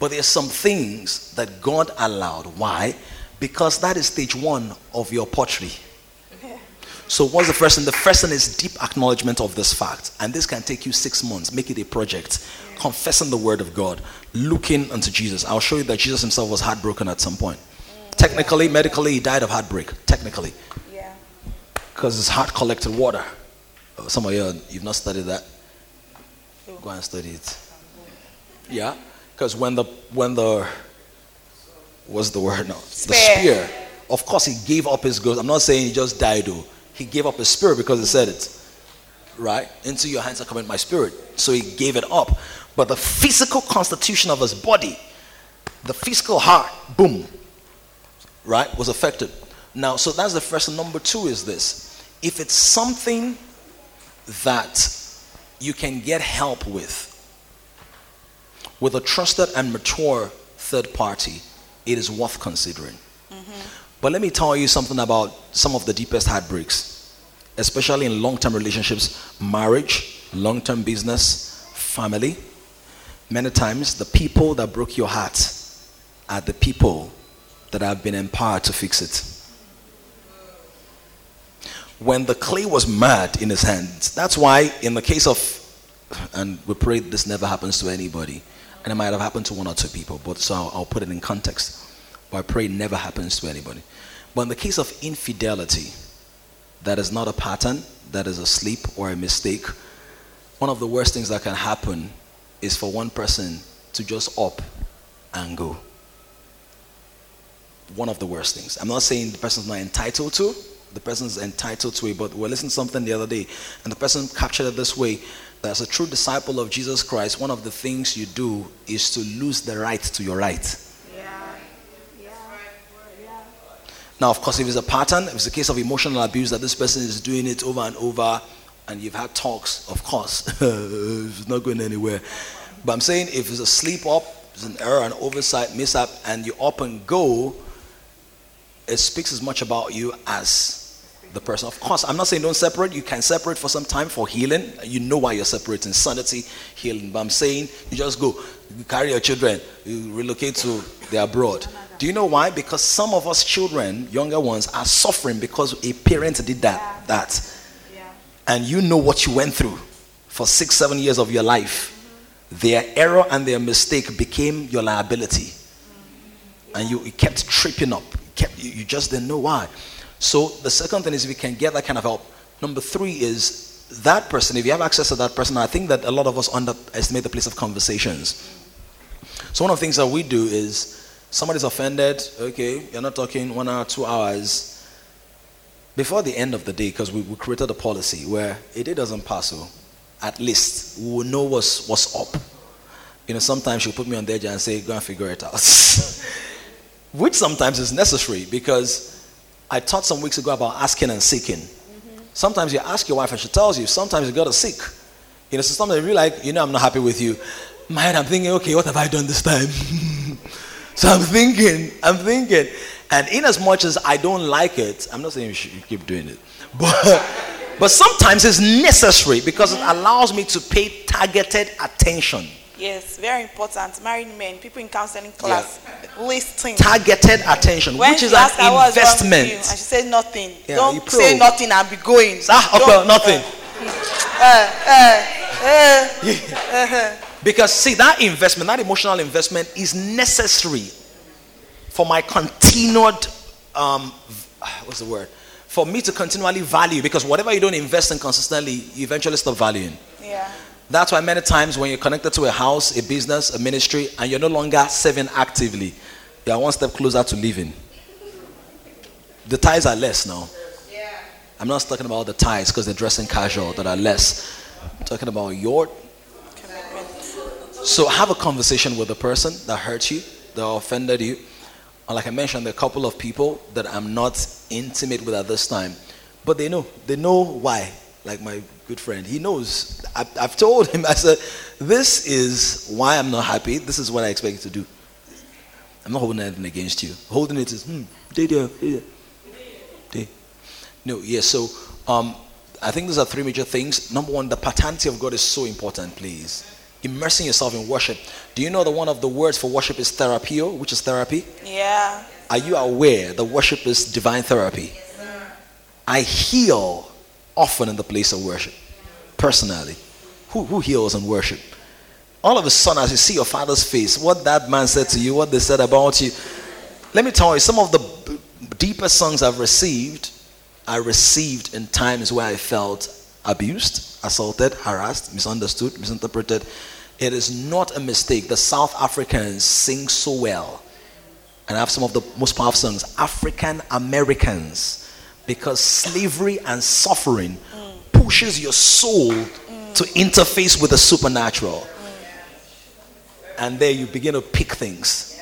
But there's some things that God allowed. Why? Because that is stage one of your pottery. So, what's the first thing? The first thing is deep acknowledgement of this fact. And this can take you six months. Make it a project. Confessing the word of God, looking unto Jesus. I'll show you that Jesus himself was heartbroken at some point. Technically, medically, he died of heartbreak. Technically. Because his heart collected water. Oh, some of you, you've not studied that. Go and study it. Yeah. Because when the when the what's the word now? The spear. Of course, he gave up his ghost. I'm not saying he just died, though. He gave up his spirit because he said it. Right? Into your hands I commit my spirit. So he gave it up. But the physical constitution of his body, the physical heart, boom, right, was affected. Now, so that's the first. Number two is this. If it's something that you can get help with, with a trusted and mature third party, it is worth considering. Mm-hmm. But let me tell you something about some of the deepest heartbreaks, especially in long term relationships, marriage, long term business, family. Many times, the people that broke your heart are the people that have been empowered to fix it. When the clay was mad in his hands, that's why, in the case of, and we pray this never happens to anybody, and it might have happened to one or two people, but so I'll, I'll put it in context. But I pray it never happens to anybody. But in the case of infidelity, that is not a pattern, that is a sleep or a mistake. One of the worst things that can happen is for one person to just up and go. One of the worst things. I'm not saying the person's not entitled to, the person's entitled to it, but we're listening to something the other day, and the person captured it this way that as a true disciple of Jesus Christ, one of the things you do is to lose the right to your right. Now, of course, if it's a pattern, if it's a case of emotional abuse that this person is doing it over and over, and you've had talks, of course, (laughs) it's not going anywhere. But I'm saying if it's a sleep up, it's an error, an oversight, mishap, and you up and go, it speaks as much about you as the person. Of course, I'm not saying don't separate. You can separate for some time for healing. You know why you're separating sanity, healing. But I'm saying you just go, you carry your children, you relocate to the abroad. Do you know why? Because some of us children, younger ones, are suffering because a parent did that. That. And you know what you went through for six, seven years of your life. Their error and their mistake became your liability. And you, you kept tripping up. Kept, you, you just didn't know why. So the second thing is if we can get that kind of help. Number three is that person, if you have access to that person, I think that a lot of us underestimate the place of conversations. So one of the things that we do is somebody's offended, okay, you're not talking one hour, two hours. Before the end of the day, because we, we created a policy where a day doesn't pass, so at least we will know what's, what's up. You know, sometimes she'll put me on the edge and say, go and figure it out. (laughs) Which sometimes is necessary because I taught some weeks ago about asking and seeking. Mm-hmm. Sometimes you ask your wife and she tells you, sometimes you gotta seek. You know, so sometimes you're like, you know, I'm not happy with you. My head, I'm thinking, okay, what have I done this time? (laughs) so I'm thinking, I'm thinking. And in as much as I don't like it, I'm not saying you should keep doing it, (laughs) but but sometimes it's necessary because it allows me to pay targeted attention. Yes, very important. Married men, people in counseling class, yeah. listening. Targeted attention, when which is an investment. and she said nothing. Yeah, Don't say nothing and be going. Ah, okay, nothing. (laughs) Uh, uh, uh, uh, because see, that investment, that emotional investment is necessary for my continued, um, what's the word? For me to continually value because whatever you don't invest in consistently, you eventually stop valuing. Yeah. That's why many times when you're connected to a house, a business, a ministry, and you're no longer serving actively, you are one step closer to leaving. The ties are less now. Yeah. I'm not talking about the ties because they're dressing casual that are less. I'm talking about your. So have a conversation with the person that hurt you, that offended you. And like I mentioned, there are a couple of people that I'm not intimate with at this time, but they know. They know why. Like my good friend. He knows. I, have told him, I said, this is why I'm not happy. This is what I expect you to do. I'm not holding anything against you. Holding it is, hmm, day, day, day. No, yes, yeah, so um, I think these are three major things. Number one, the paternity of God is so important, please. Immersing yourself in worship. Do you know that one of the words for worship is therapeuo, which is therapy? Yeah. Are you aware that worship is divine therapy? Yes, I heal often in the place of worship. Personally. Who, who heals and worship? All of a sudden, as you see your father's face, what that man said to you, what they said about you. Let me tell you, some of the deepest songs I've received, I received in times where I felt abused, assaulted, harassed, misunderstood, misinterpreted. It is not a mistake. The South Africans sing so well. And I have some of the most powerful songs. African Americans because slavery and suffering pushes your soul to interface with the supernatural. And there you begin to pick things.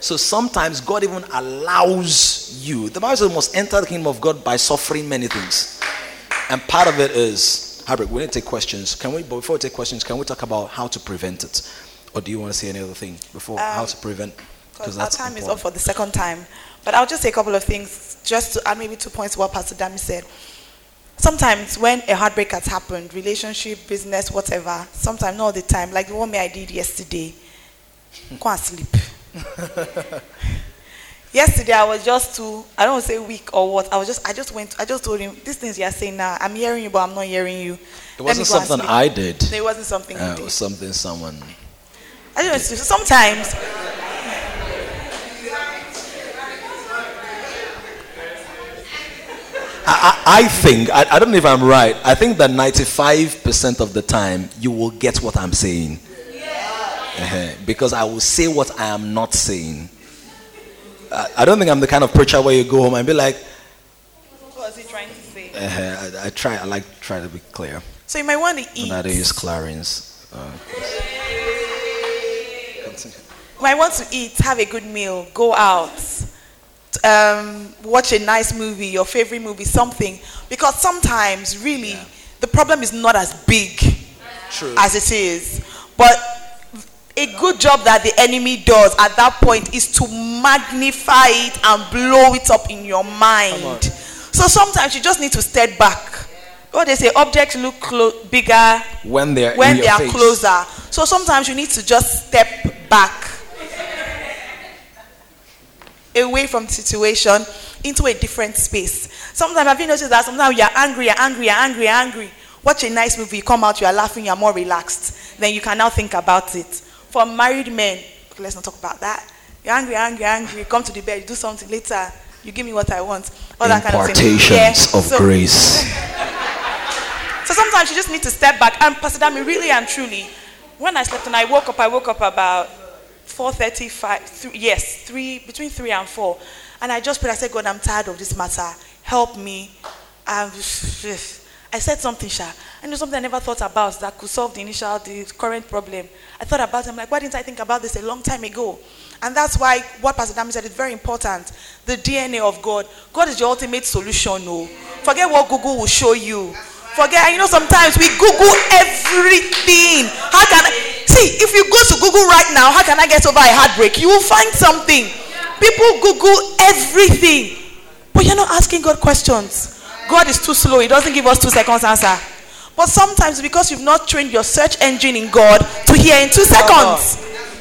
So sometimes God even allows you. The Bible says you must enter the kingdom of God by suffering many things. And part of it is, Harbrick, we need to take questions. Can we, but before we take questions, can we talk about how to prevent it? Or do you want to say any other thing before um, how to prevent? Because our time important. is up for the second time. But I'll just say a couple of things, just to add maybe two points to what Pastor Dami said. Sometimes when a heartbreak has happened, relationship, business, whatever, sometimes not all the time, like the one I did yesterday, go and sleep. (laughs) yesterday I was just too, I don't say weak or what, I was just, I just went, I just told him, these things you're saying now, I'm hearing you, but I'm not hearing you. It wasn't something I did. No, it wasn't something uh, It was something someone. I don't know, sometimes I, I think, I, I, don't know if I'm right, I think that 95% of the time you will get what I'm saying. Uh-huh. Because I will say what I am not saying. I, I, don't think I'm the kind of preacher where you go home and be like, What was he trying to say? Uh-huh. I, I, try, I like try to be clear. So you might want to eat. I don't use Clarence. Uh, you might want to eat, have a good meal, go out um, watch a nice movie, your favorite movie, something. Because sometimes, really, the problem is not as big True. as it is. But a good job that the enemy does at that point is to magnify it and blow it up in your mind. So sometimes you just need to step back. What they say, objects look clo- bigger when they're when in they are face. closer. So sometimes you need to just step back away from the situation into a different space. Sometimes have you noticed that sometimes you're angry, you're angry, you're angry, you're angry. Watch a nice movie, you come out, you are laughing, you're more relaxed. Then you can now think about it. For married men, okay, let's not talk about that. You're angry, you're angry, you're angry, come to the bed, you do something later, you give me what I want. All that kind of thing. Yeah, of so- grace. (laughs) so sometimes you just need to step back. And Pastor Dami, really and truly, when I slept and I woke up, I woke up about 4.35, th- yes, three, between 3 and 4. And I just prayed, I said, God, I'm tired of this matter. Help me. Um, I said something, Sha. I know something I never thought about that could solve the initial, the current problem. I thought about it. I'm like, why didn't I think about this a long time ago? And that's why what Pastor Dami said is very important. The DNA of God. God is your ultimate solution. No. Forget what Google will show you. Forget, you know, sometimes we Google everything. How can I see if you go to Google right now, how can I get over a heartbreak? You will find something. People Google everything. But you're not asking God questions. God is too slow, He doesn't give us two seconds answer. But sometimes because you've not trained your search engine in God to hear in two seconds.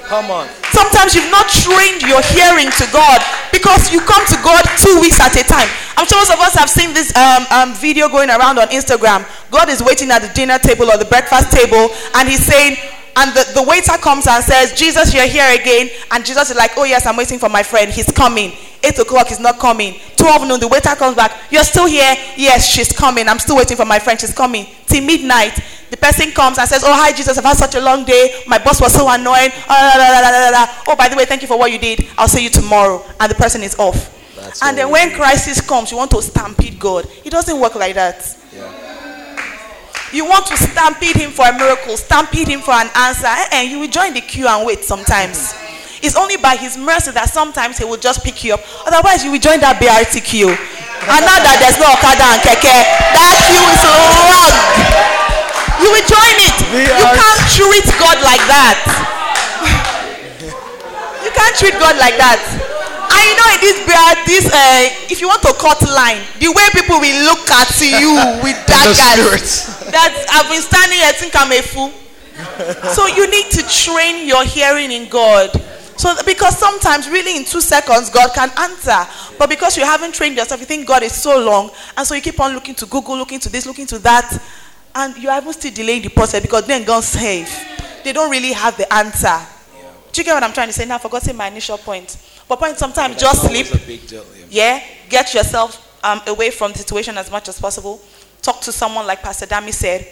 Come on. Sometimes you've not trained your hearing to God because you come to God two weeks at a time. I'm sure most of us have seen this um, um, video going around on Instagram. God is waiting at the dinner table or the breakfast table, and He's saying, and the, the waiter comes and says, Jesus, you're here again. And Jesus is like, Oh, yes, I'm waiting for my friend. He's coming. Eight o'clock, is not coming. 12 noon, the waiter comes back. You're still here? Yes, she's coming. I'm still waiting for my friend. She's coming. Till midnight, the person comes and says, Oh, hi, Jesus, I've had such a long day. My boss was so annoying. Ah. Oh, by the way, thank you for what you did. I'll see you tomorrow. And the person is off. That's and then when crisis comes, you want to stampede God. It doesn't work like that. You want to stampede him for a miracle, stampede him for an answer, and you will join the queue and wait sometimes. It's only by his mercy that sometimes he will just pick you up. Otherwise, you will join that BRT queue. And now that there's no Okada and Keke, that queue is long. You will join it. You can't treat God like that. You can't treat God like that. And you know, in this this uh, if you want to cut line, the way people will look at you (laughs) with daggers. That I've been standing here, think I'm a fool. So you need to train your hearing in God. So because sometimes really in two seconds God can answer. But because you haven't trained yourself, you think God is so long, and so you keep on looking to Google, looking to this, looking to that, and you are even still delaying the process because then God's safe. They don't really have the answer. Do you get what I'm trying to say? Now I've forgotten my initial point. But point sometimes just sleep. Deal. yeah. Yeah, get yourself um, away from the situation as much as possible. Talk to someone like Pastor Dami said.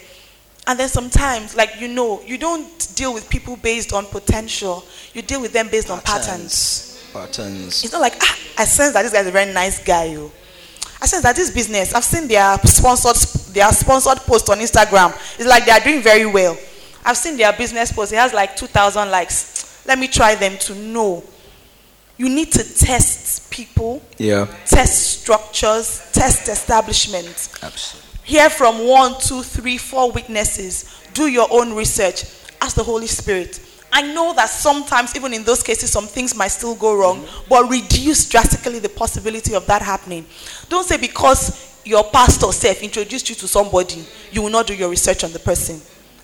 And then sometimes, like you know, you don't deal with people based on potential. You deal with them based on patterns. Patterns. It's not like ah, I sense that this guy's a very nice guy. You. I sense that this business. I've seen their sponsored their sponsored post on Instagram. It's like they are doing very well. I've seen their business post. It has like two thousand likes. Let me try them to know. You need to test people Yeah. test structures, test establishments. Absolutely. Hear from one, two, three, four witnesses. Do your own research. Ask the Holy Spirit. I know that sometimes, even in those cases, some things might still go wrong, but reduce drastically the possibility of that happening. Don't say because your pastor self introduced you to somebody, you will not do your research on the person.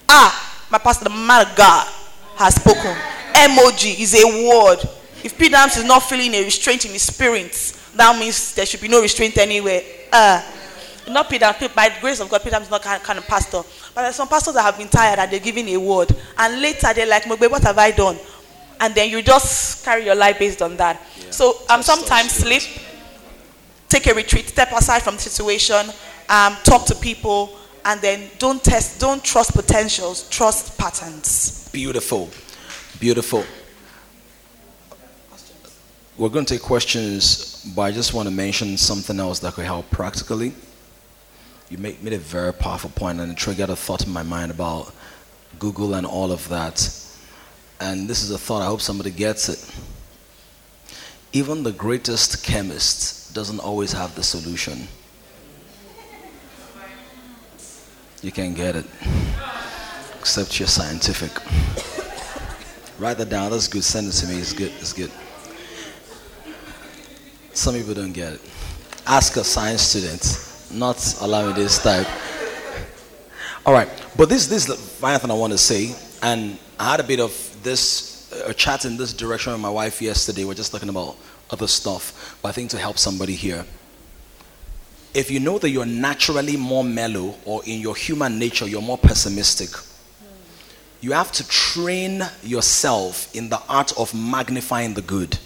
Ah, my pastor, the man of God, has spoken. Emoji is a word. If P. Dams is not feeling a restraint in his spirit, that means there should be no restraint anywhere. Ah. Not Peter, by the grace of God, Peter is not kind, kind of pastor. But there's some pastors that have been tired and they're giving a word. And later they're like, Mogbe, what have I done? And then you just carry your life based on that. So um, sometimes sleep, take a retreat, step aside from the situation, um, talk to people, and then don't test, don't trust potentials, trust patterns. Beautiful. Beautiful. We're going to take questions, but I just want to mention something else that could help practically. You made, made a very powerful point and it triggered a thought in my mind about Google and all of that. And this is a thought, I hope somebody gets it. even the greatest chemist doesn't always have the solution. You can get it. Except you're scientific. (laughs) Write that down. That's good. Send it to me. It's good. It's good. Some people don't get it. Ask a science student, not allowing this type. All right, but this this is final thing I want to say, and I had a bit of this uh, a chat in this direction with my wife yesterday. We're just talking about other stuff, but I think to help somebody here. If you know that you're naturally more mellow, or in your human nature you're more pessimistic, you have to train yourself in the art of magnifying the good.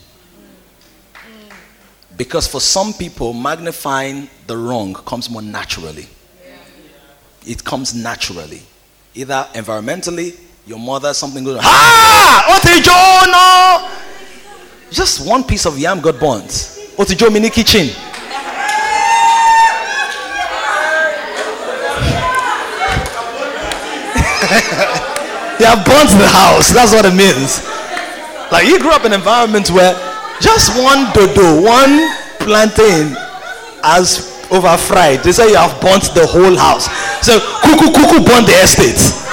Because for some people, magnifying the wrong comes more naturally. It comes naturally. Either environmentally, your mother, something goes, Ah! Otijo, no! Just one piece of yam got burnt. Otijo mini kitchen. (laughs) they have burnt the house. That's what it means. Like you grew up in an environment where just one dodo, one plantain has over fried. They say you have burnt the whole house. So cuckoo cuckoo burnt the estate.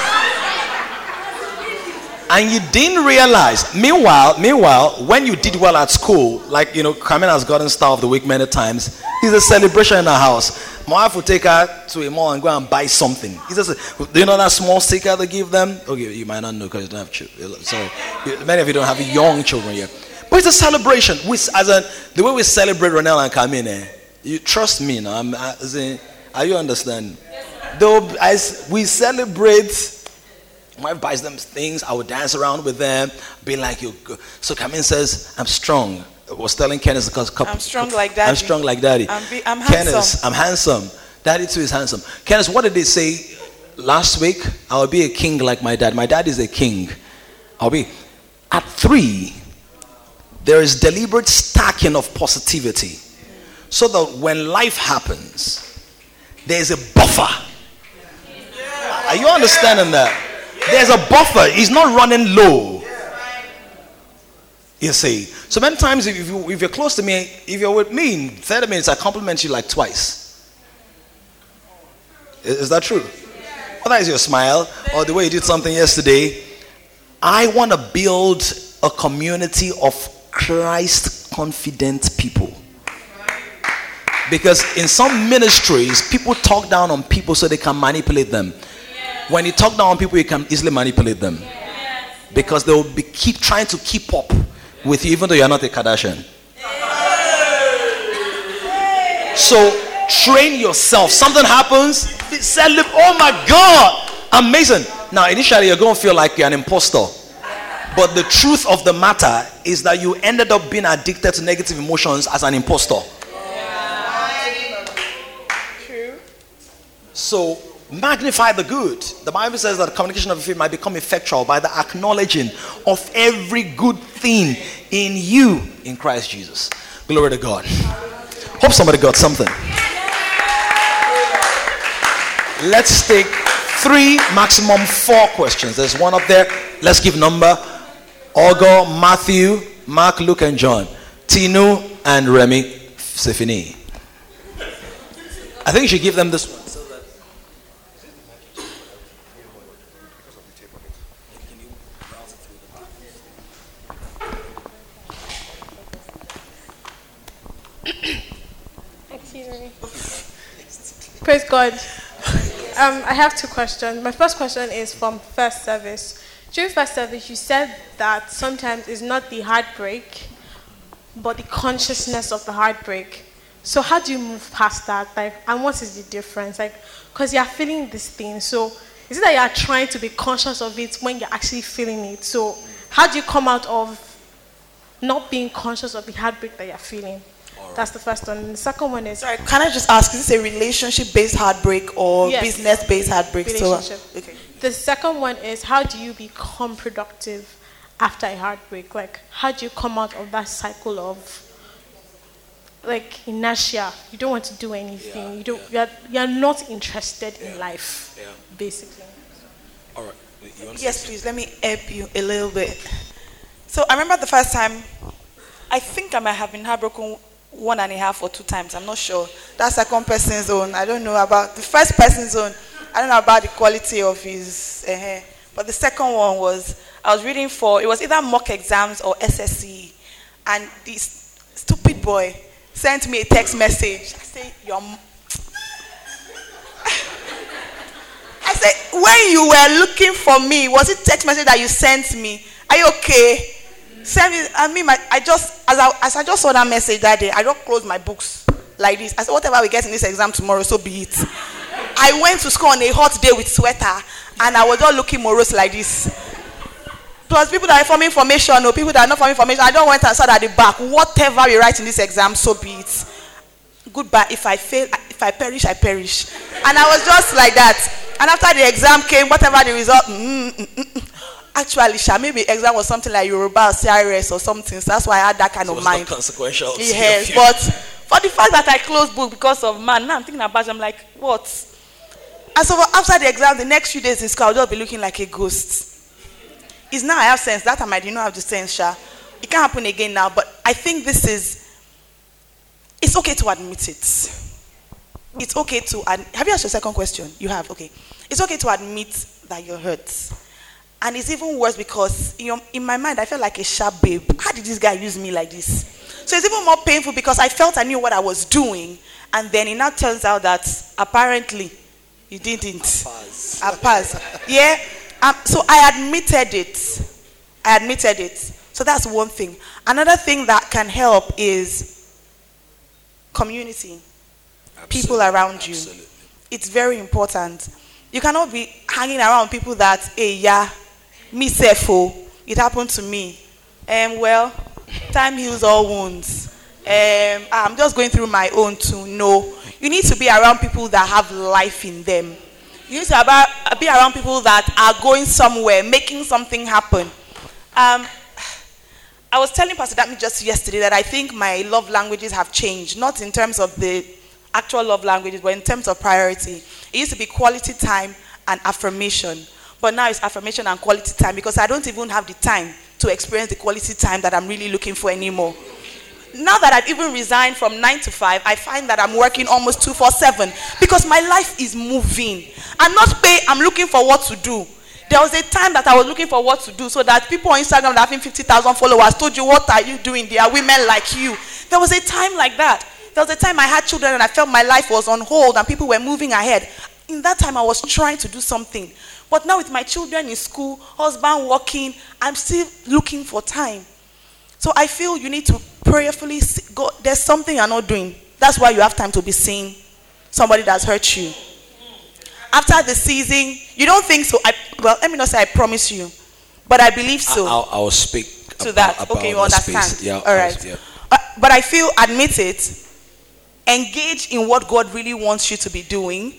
And you didn't realize. Meanwhile, meanwhile, when you did well at school, like you know, Carmen has gotten star of the week many times. It's a celebration in our house. My wife will take her to a mall and go and buy something. He says, "Do you know that small sticker they give them?" Okay, you might not know because you don't have children. Sorry, many of you don't have young children yet. It's a celebration. We, as a, the way we celebrate Ronel and Carmen, eh, you trust me now. I'm, I, are you understand? Though as we celebrate my wife buys them things. I would dance around with them, be like you. So Carmen says, "I'm strong." I was telling Kenneth because I'm strong like daddy. I'm strong like daddy. I'm, be, I'm Kenneth, handsome. I'm handsome. Daddy too is handsome. Kenneth, what did they say last week? I'll be a king like my dad. My dad is a king. I'll be at three. There is deliberate stacking of positivity, so that when life happens, there is a buffer. Are you understanding that? There's a buffer. He's not running low. You see. So many times, if, you, if you're close to me, if you're with me in 30 minutes, I compliment you like twice. Is, is that true? Whether it's your smile or the way you did something yesterday, I want to build a community of Christ confident people. Because in some ministries, people talk down on people so they can manipulate them. When you talk down on people, you can easily manipulate them. Because they will be keep trying to keep up with you, even though you're not a Kardashian. So train yourself. Something happens, celebrate. Oh my God, amazing. Now, initially, you're going to feel like you're an impostor. But the truth of the matter is that you ended up being addicted to negative emotions as an impostor. So magnify the good. The Bible says that communication of faith might become effectual by the acknowledging of every good thing in you in Christ Jesus. Glory to God. Hope somebody got something. Let's take three, maximum four questions. There's one up there. Let's give number. Ogo, Matthew, Mark, Luke, and John. Tinu and Remy Sifini. I think you should give them this one. Praise God. Um, I have two questions. My first question is from first service. During first service, you said that sometimes it's not the heartbreak, but the consciousness of the heartbreak. So how do you move past that? Like, and what is the difference? Like, because you are feeling this thing. So is it that you are trying to be conscious of it when you're actually feeling it? So how do you come out of not being conscious of the heartbreak that you're feeling? That's the first one. The second one is Sorry, can I just ask, is this a relationship-based heartbreak or Yes. business-based heartbreak? So, relationship. okay. The second one is how do you become productive after a heartbreak? Like how do you come out of that cycle of like inertia? You don't want to do anything. you don't. You're, you're not interested in life, basically. All right. You want to Yes, please, let me help you a little bit. So I remember the first time I think I might have been heartbroken one and a half or two times. I'm not sure. That second person's own. I don't know about the first person's own. I don't know about the quality of his. Uh, but the second one was I was reading for it was either mock exams or SSC, and this stupid boy sent me a text message. I say your. (laughs) I said when you were looking for me, was it text message that you sent me? Are you okay? Send me. I mean, my, I just as I as I just saw that message that day, I just closed my books like this. I said, whatever we get in this exam tomorrow, so be it. I went to school on a hot day with sweater, and I was just looking morose like this. Plus, people that are forming information or people that are not forming information, I don't want to start at the back. Whatever we write in this exam, so be it. Goodbye. If I fail, if I perish, I perish. And I was just like that. And after the exam came, whatever the result, mm, mm, mm, mm. actually, Sha, maybe exam was something like Yoruba or CRS or something. So that's why I had that kind So of mind. not consequential. Yes, but for the fact that I closed book because of man, now I'm thinking about it, I'm like, what? And so after the exam, the next few days in school, I'll just be looking like a ghost. It's now I have sense. That time I didn't have the sense, Sha. It can't happen again now, but I think this is, it's okay to admit it. It's okay to, ad- have you asked your second question? You have, okay. It's okay to admit that you're hurt. And it's even worse because in, your, in my mind, I felt like a sharp babe. How did this guy use me like this? So it's even more painful because I felt I knew what I was doing. And then it now turns out that apparently you didn't. I passed. Yeah. Um, so I admitted it. I admitted it. So that's one thing. Another thing that can help is community, people around you. Absolutely. It's very important. You cannot be hanging around people that, hey, yeah, me self, oh, it happened to me. Um, well, time heals all wounds. Um, I'm just going through my own too. No, you need to be around people that have life in them. You need to be around people that are going somewhere, making something happen. Um, I was telling Pastor Dami just yesterday that I think my love languages have changed, not in terms of the actual love languages, but in terms of priority. It used to be quality time and affirmation, but now it's affirmation and quality time because I don't even have the time to experience the quality time that I'm really looking for anymore. Now that I've even resigned from nine to five, I find that I'm working almost two four seven because my life is moving. I'm not pay. I'm looking for what to do. There was a time that I was looking for what to do, so that people on Instagram that having fifty thousand followers told you, "What are you doing? There are women like you." There was a time like that. There was a time I had children and I felt my life was on hold and people were moving ahead. In that time, I was trying to do something. But now, with my children in school, husband working, I'm still looking for time. So I feel you need to prayerfully go. There's something you're not doing. That's why you have time to be seeing somebody that's hurt you. After the season, you don't think so. I, well, let me not say I promise you, but I believe so I'll, I'll speak to about, that. about okay, you understand. space. Yeah, All right. yeah. Uh, but I feel admit it. Engage in what God really wants you to be doing.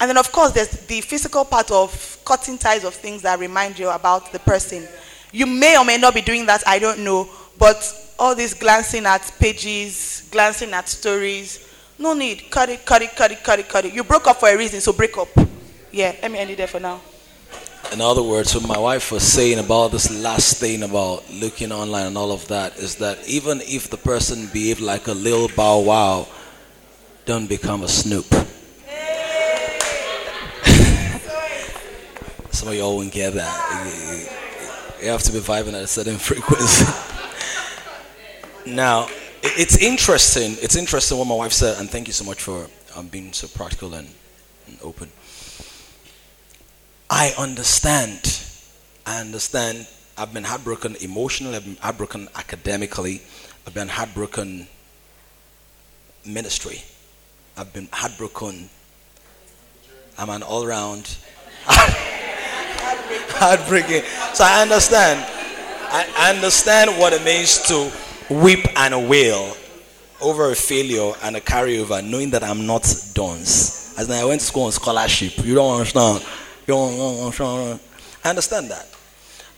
And then, of course, there's the physical part of cutting ties of things that remind you about the person. You may or may not be doing that, I don't know. But all this glancing at pages, glancing at stories, no need. Cut it, cut it, cut it, cut it, cut it. You broke up for a reason, so break up. Yeah, let me end it there for now. In other words, what my wife was saying about this last thing about looking online and all of that is that even if the person behaved like a little bow wow, don't become a snoop. (laughs) Some of y'all won't get that. You have to be vibing at a certain (laughs) frequency. Now, it's interesting. It's interesting what my wife said, and thank you so much for um, being so practical and, and open. I understand. I understand. I've been heartbroken emotionally, I've been heartbroken academically, I've been heartbroken ministry. I've been heartbroken. I'm an all round (laughs) heartbreaking. So I understand. I, I understand what it means to weep and wail over a failure and a carryover, knowing that I'm not Dons. As I went to school on scholarship. You don't understand. You don't understand. I understand that.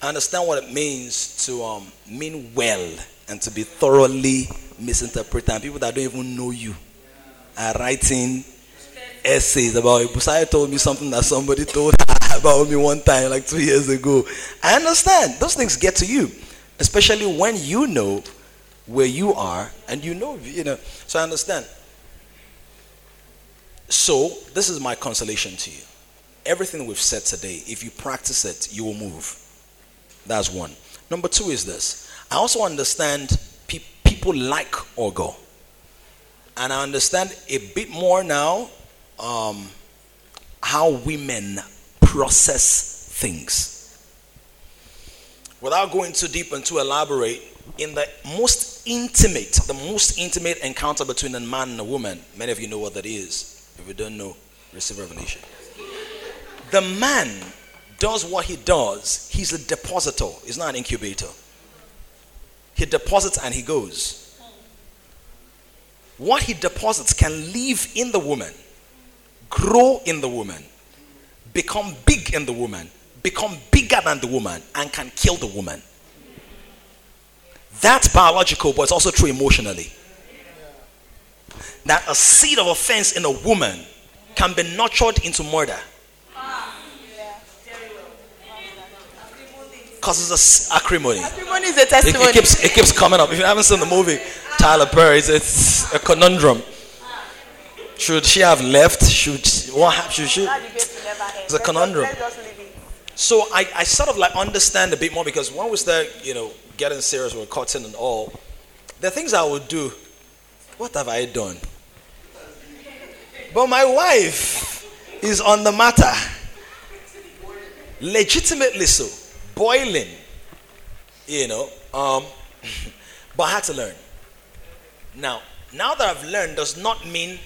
I understand what it means to um, mean well and to be thoroughly misinterpreted. And people that don't even know you are writing essays about it. Busaya told me something that somebody told her (laughs) about me one time, like two years ago. I understand. Those things get to you, especially when you know where you are, and you know, you know. So I understand. So this is my consolation to you. Everything we've said today, if you practice it, you will move. That's one. Number two is this. I also understand pe- people like Ogo. And I understand a bit more now um, how women process things. Without going too deep and too elaborate, in the most intimate, the most intimate encounter between a man and a woman, many of you know what that is. If you don't know, receive revelation. The man does what he does, he's a depositor, he's not an incubator. He deposits and he goes. What he deposits can live in the woman, grow in the woman, become big in the woman, become bigger than the woman, and can kill the woman. That's biological, but it's also true emotionally. That a seed of offense in a woman can be nurtured into murder. Because it's a acrimony. Acrimony is a testimony. It, it, keeps, it keeps coming up. If you haven't seen the movie, Tyler Perry, it's, it's a conundrum. Should she have left? Should what happened? Should she? It's a conundrum. So I, I sort of like understand a bit more because when we start, you know, getting serious with cutting and all, the things I would do, what have I done? But my wife is on the matter. Legitimately so. Boiling. You know. Um, (laughs) but I had to learn. Now, now that I've learned does not mean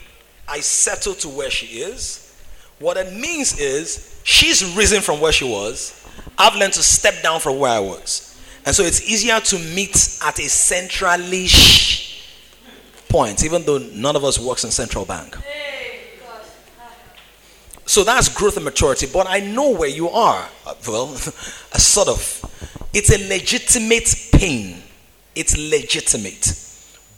I settle to where she is. What it means is she's risen from where she was. I've learned to step down from where I was. And so it's easier to meet at a centrally point, even though none of us works in central bank. So that's growth and maturity. But I know where you are. Uh, well, a (laughs) sort of. It's a legitimate pain. It's legitimate.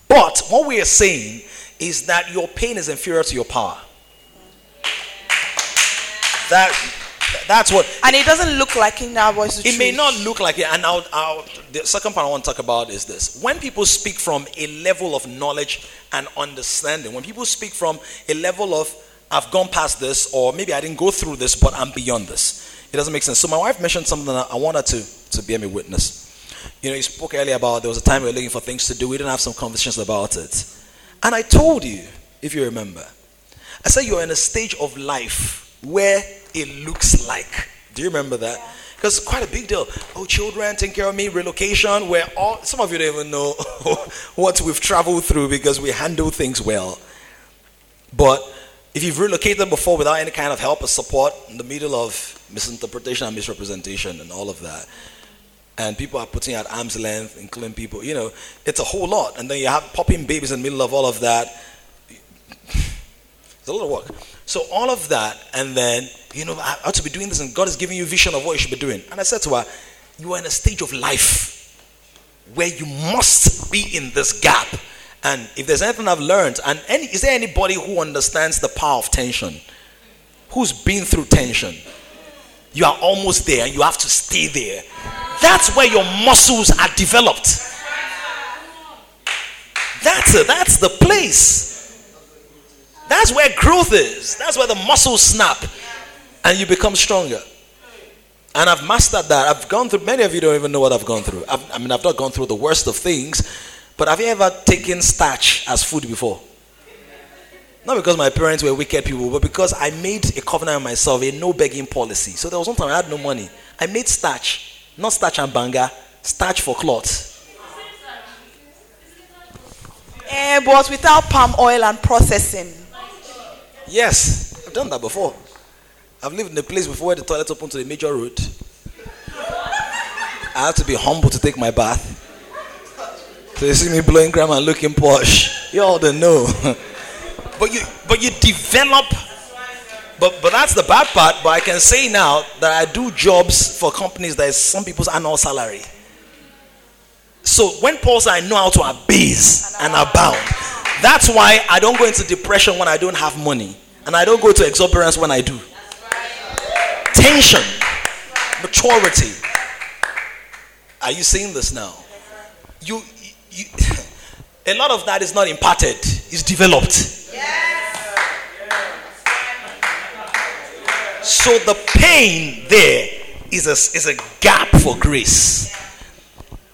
But what we are saying is that your pain is inferior to your power. That that's what. And it doesn't look like it now, but It may not look like it. And I'll, I'll, the second part I want to talk about is this: when people speak from a level of knowledge and understanding, when people speak from a level of I've gone past this, or maybe I didn't go through this, but I'm beyond this. It doesn't make sense. So my wife mentioned something that I wanted to to be a witness. You know, you spoke earlier about there was a time we were looking for things to do. We didn't have some conversations about it. And I told you, if you remember, I said you're in a stage of life where it looks like. Do you remember that? Because it's quite a big deal. Oh, children, take care of me, relocation, where all some of you don't even know (laughs) what we've traveled through because we handle things well. But if you've relocated before without any kind of help or support in the middle of misinterpretation and misrepresentation and all of that, and people are putting at arm's length, including people, you know, it's a whole lot. And then you have popping babies in the middle of all of that. (laughs) It's a lot of work. So all of that, and then, you know, I ought to be doing this, and God is giving you vision of what you should be doing. And I said to her, You are in a stage of life where you must be in this gap. And if there's anything I've learned, and any, is there anybody who understands the power of tension? Who's been through tension? You are almost there, and you have to stay there. That's where your muscles are developed. That's it. That's the place. That's where growth is. That's where the muscles snap and you become stronger. And I've mastered that. I've gone through, many of you don't even know what I've gone through. I've, i mean, I've not gone through the worst of things, but have you ever taken starch as food before? Not because my parents were wicked people, but because I made a covenant with myself, a no begging policy. So there was one time I had no money. I made starch, not starch and banga, starch for cloth. Eh, but without palm oil and processing. Yes, I've done that before. I've lived in a place before where the toilet open to the major road. I had to be humble to take my bath. So you see me blowing grammar and looking posh. You all don't know. (laughs) but you but you develop but but that's the bad part. But I can say now that I do jobs for companies that is some people's annual salary. So when Paul said I know how to abase and abound, that's why I don't go into depression when I don't have money. And I don't go to exuberance when I do. Tension, maturity. Are you seeing this now? You, you (laughs) A lot of that is not imparted, it's developed. Yes. So the pain there is a, is a gap for grace.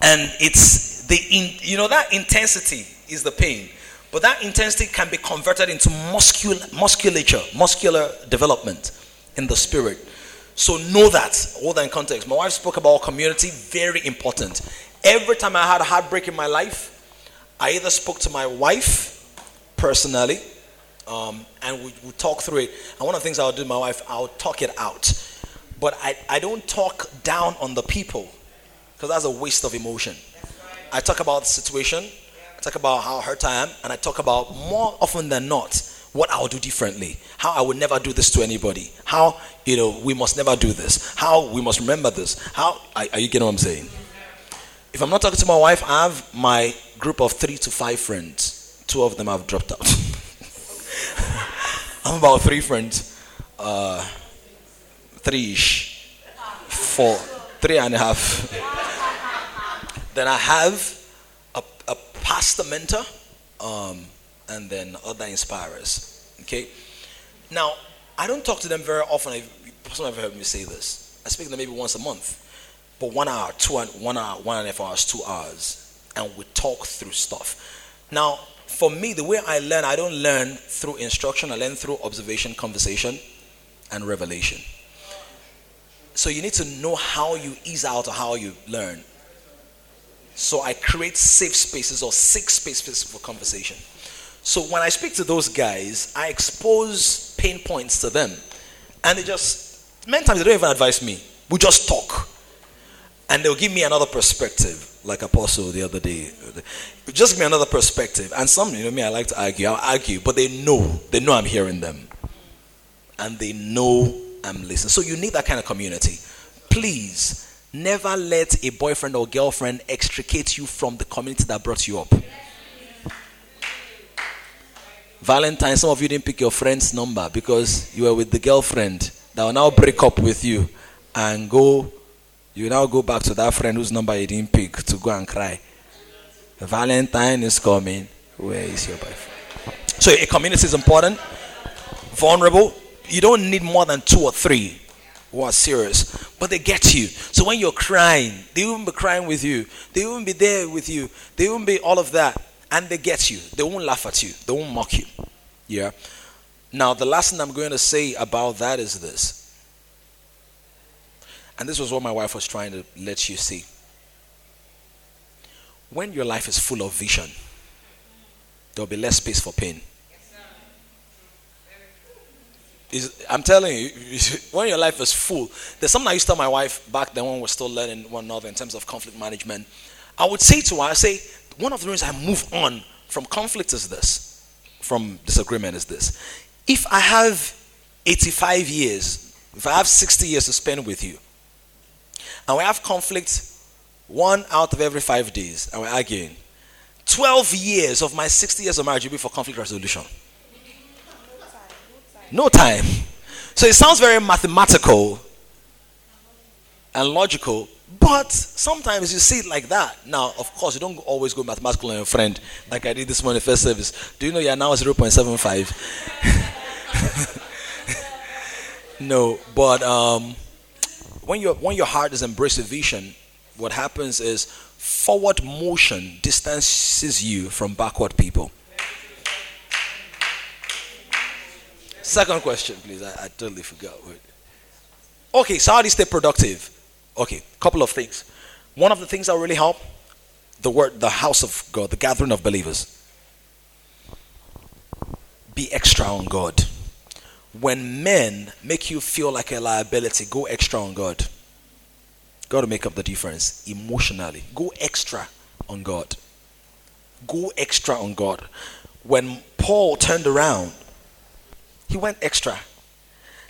And it's the, in, you know, that intensity is the pain. But that intensity can be converted into muscul- musculature, muscular development in the spirit. So know that, all that in context. My wife spoke about community, very important. Every time I had a heartbreak in my life, I either spoke to my wife personally, um, and we would talk through it. And one of the things I'll do with my wife, I'll talk it out. But I, I don't talk down on the people, because that's a waste of emotion. I talk about the situation, I talk about how hurt I am, and I talk about more often than not what I'll do differently, how I would never do this to anybody, how you know we must never do this, how we must remember this. How are, are you getting what I'm saying? If I'm not talking to my wife, I have my group of three to five friends. Two of them have dropped out. (laughs) I'm about three friends, uh, three-ish, four, three and a half. then I have pastor mentor, um, and then other inspirers. Okay. Now, I don't talk to them very often. Some have heard me say this. I speak to them maybe once a month, but one hour, two, and one hour, one and a half hours, two hours, and we talk through stuff. Now, for me, the way I learn, I don't learn through instruction. I learn through observation, conversation, and revelation. So you need to know how you ease out or how you learn. So I create safe spaces or safe spaces for conversation. So when I speak to those guys, I expose pain points to them. And they just, many times they don't even advise me. We just talk. And they'll give me another perspective, like Apostle the other day. Just give me another perspective. And some, you know me, I like to argue. I'll argue, but they know. They know I'm hearing them. And they know I'm listening. So you need that kind of community. Please, never let a boyfriend or girlfriend extricate you from the community that brought you up. Valentine, some of you didn't pick your friend's number because you were with the girlfriend that will now break up with you and go. You now go back to that friend whose number you didn't pick to go and cry. Valentine is coming. Where is your boyfriend? So a community is important. Vulnerable. You don't need more than two or three who are serious, but they get you. So when you're crying, they won't be crying with you. They won't be there with you. They won't be all of that and they get you. They won't laugh at you. They won't mock you. Yeah. Now, the last thing I'm going to say about that is this. And this was what my wife was trying to let you see. When your life is full of vision, there'll be less space for pain. Is, I'm telling you, (laughs) when your life is full, there's something I used to tell my wife back then when we are still learning one another in terms of conflict management. I would say to her, I say, one of the reasons I move on from conflict is this, from disagreement is this. If I have 85 years, if I have 60 years to spend with you, and we have conflict one out of every five days, and we're arguing, 12 years of my 60 years of marriage will be for conflict resolution. No time. So it sounds very mathematical and logical, but sometimes you see it like that. Now, of course, you don't always go mathematical on your friend, like I did this morning, first service. Do you know you're now 0.75? (laughs) no, but um, when, you when your heart is embracing vision, what happens is forward motion distances you from backward people. Second question, please. I, I totally forgot. Okay, so how do you stay productive? Okay, couple of things. One of the things that really help the word, the house of God, the gathering of believers. Be extra on God. When men make you feel like a liability, go extra on God. Got to make up the difference emotionally. Go extra on God. Go extra on God. When Paul turned around, he went extra.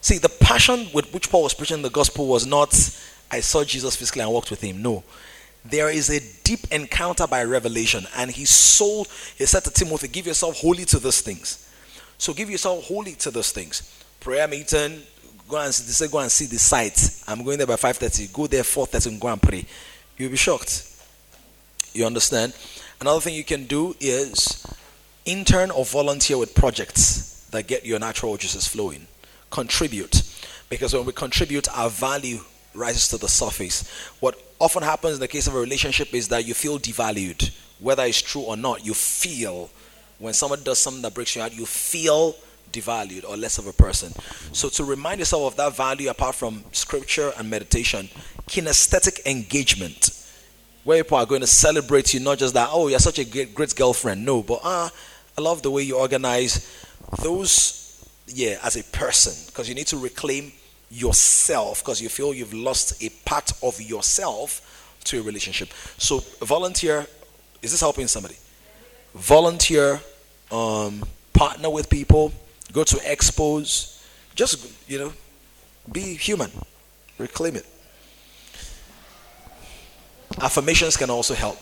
See, the passion with which Paul was preaching the gospel was not I saw Jesus physically and walked with him. No. There is a deep encounter by revelation. And he sold, he said to Timothy, give yourself wholly to these things. So give yourself wholly to those things. Prayer meeting, go and see, say go and see the site. I'm going there by 5.30. Go there 4.30 and go and pray. You'll be shocked. You understand? Another thing you can do is intern or volunteer with projects that get your natural juices flowing. Contribute. Because when we contribute, our value rises to the surface. What often happens in the case of a relationship is that you feel devalued. Whether it's true or not, you feel when someone does something that breaks your heart, you feel devalued or less of a person. So, to remind yourself of that value, apart from scripture and meditation, kinesthetic engagement, where people are going to celebrate you, not just that, oh, you're such a great, great girlfriend. No, but ah, I love the way you organize those, yeah, as a person, because you need to reclaim yourself because you feel you've lost a part of yourself to a relationship. So, volunteer is this helping somebody? Volunteer, um, partner with people, go to expos, just, you know, be human, reclaim it. Affirmations can also help.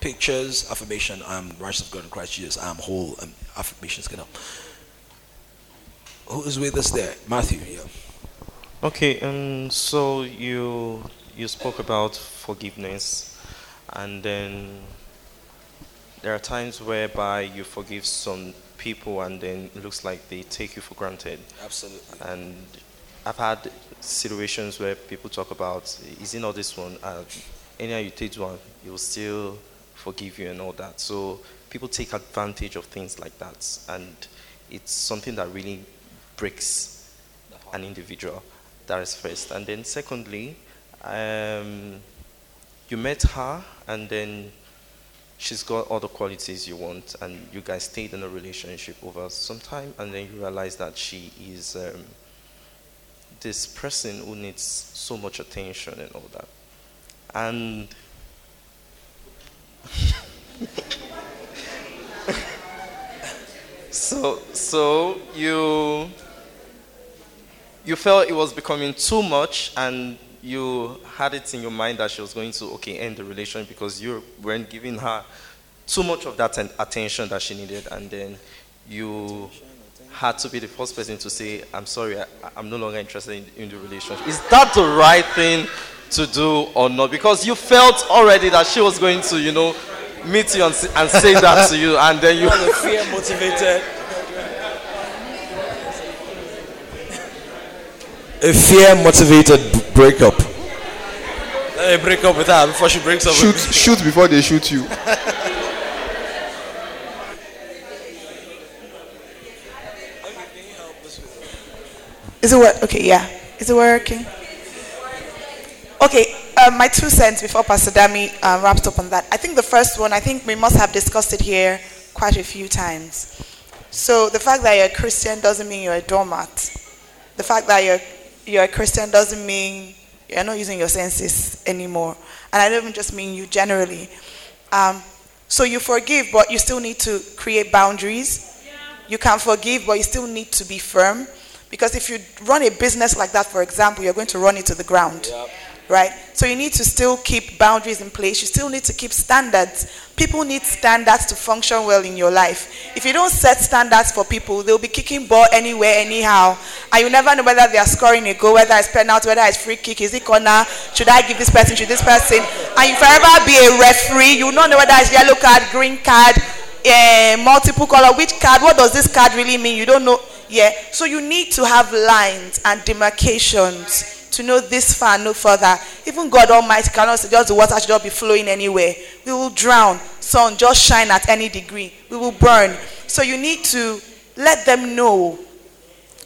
Pictures, affirmation, I'm righteous of God in Christ Jesus, I'm whole, um, affirmations can help. Who is with us there? Matthew, yeah. Okay, um, so you you spoke about forgiveness, and then there are times whereby you forgive some people, and then it looks like they take you for granted. Absolutely. And I've had situations where people talk about, is it not this one? Uh, anyhow you take one, he will still forgive you and all that. So people take advantage of things like that, and it's something that really breaks an individual. That is first, and then secondly, um, you met her, and then she's got all the qualities you want, and you guys stayed in a relationship over some time, and then you realize that she is um, this person who needs so much attention and all that. And (laughs) so, so you you felt it was becoming too much, and you had it in your mind that she was going to okay end the relationship because you weren't giving her too much of that attention that she needed, and then you had to be the first person to say, "I'm sorry, I, am no longer interested in, in the relationship." Is that the right thing to do or not? Because you felt already that she was going to, you know, meet you and, and say that to you, and then you (laughs) fear motivated. A fear motivated breakup. Let me break up with her before she breaks up shoot, Shoot before they shoot you. (laughs) Is it work? Okay, yeah. Is it working? Okay, um, my two cents before Pastor Dami uh, wraps up on that. I think the first one, I think we must have discussed it here quite a few times. So the fact that you're a Christian doesn't mean you're a doormat. The fact that you're you're a Christian doesn't mean you're not using your senses anymore. And I don't even just mean you generally. Um, so you forgive, but you still need to create boundaries. You can forgive, but you still need to be firm. Because if you run a business like that, for example, you're going to run it to the ground. Right? So you need to still keep boundaries in place. You still need to keep standards. People need standards to function well in your life. If you don't set standards for people, they'll be kicking ball anywhere, anyhow. And you never know whether they are scoring a goal, whether it's penalty, whether it's free kick, is it corner, should I give this person, should this person? And you forever be a referee, you not know whether it's yellow card, green card, uh, multiple color, which card, what does this card really mean? You don't know. Yeah. So you need to have lines and demarcations to know this far, no further. Even God Almighty cannot just the water should not be flowing anywhere. We will drown. Sun just shine at any degree. We will burn. So you need to let them know.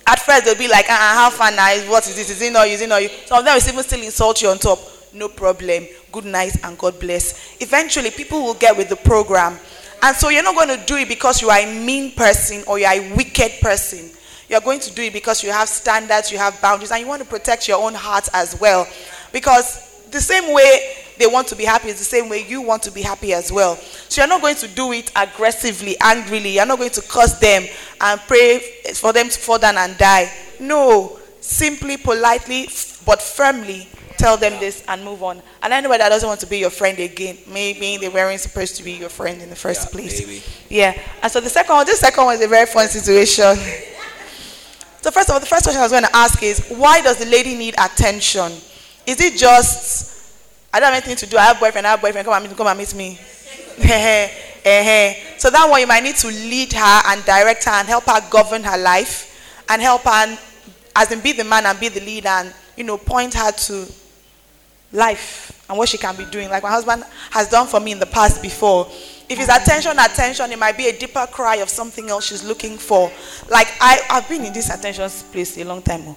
At first they'll be like, uh, how far now? What is this? Is it not you? Is it not you? Some of them will even still insult you on top. No problem. Good night and God bless. Eventually people will get with the program. And so you're not going to do it because you are a mean person or you are a wicked person you're going to do it because you have standards, you have boundaries, and you want to protect your own heart as well. Because the same way they want to be happy is the same way you want to be happy as well. So you're not going to do it aggressively, angrily. You're not going to curse them and pray for them to fall down and die. No, simply, politely, but firmly tell them this and move on. And anybody that doesn't want to be your friend again, maybe they weren't supposed to be your friend in the first yeah, place. Maybe. Yeah. And so the second one, this second one is a very fun situation. (laughs) So first of all, the first question I was going to ask is, why does the lady need attention? Is it just, I don't have anything to do, I have boyfriend, I have boyfriend, come and meet, come and meet me. (laughs) Eh, eh, eh. so that one you might need to lead her and direct her and help her govern her life and help her as in be the man and be the leader and you know point her to life and what she can be doing like my husband has done for me in the past before if it's attention attention it might be a deeper cry of something else she's looking for. Like i i've been in this attention place a long time oh.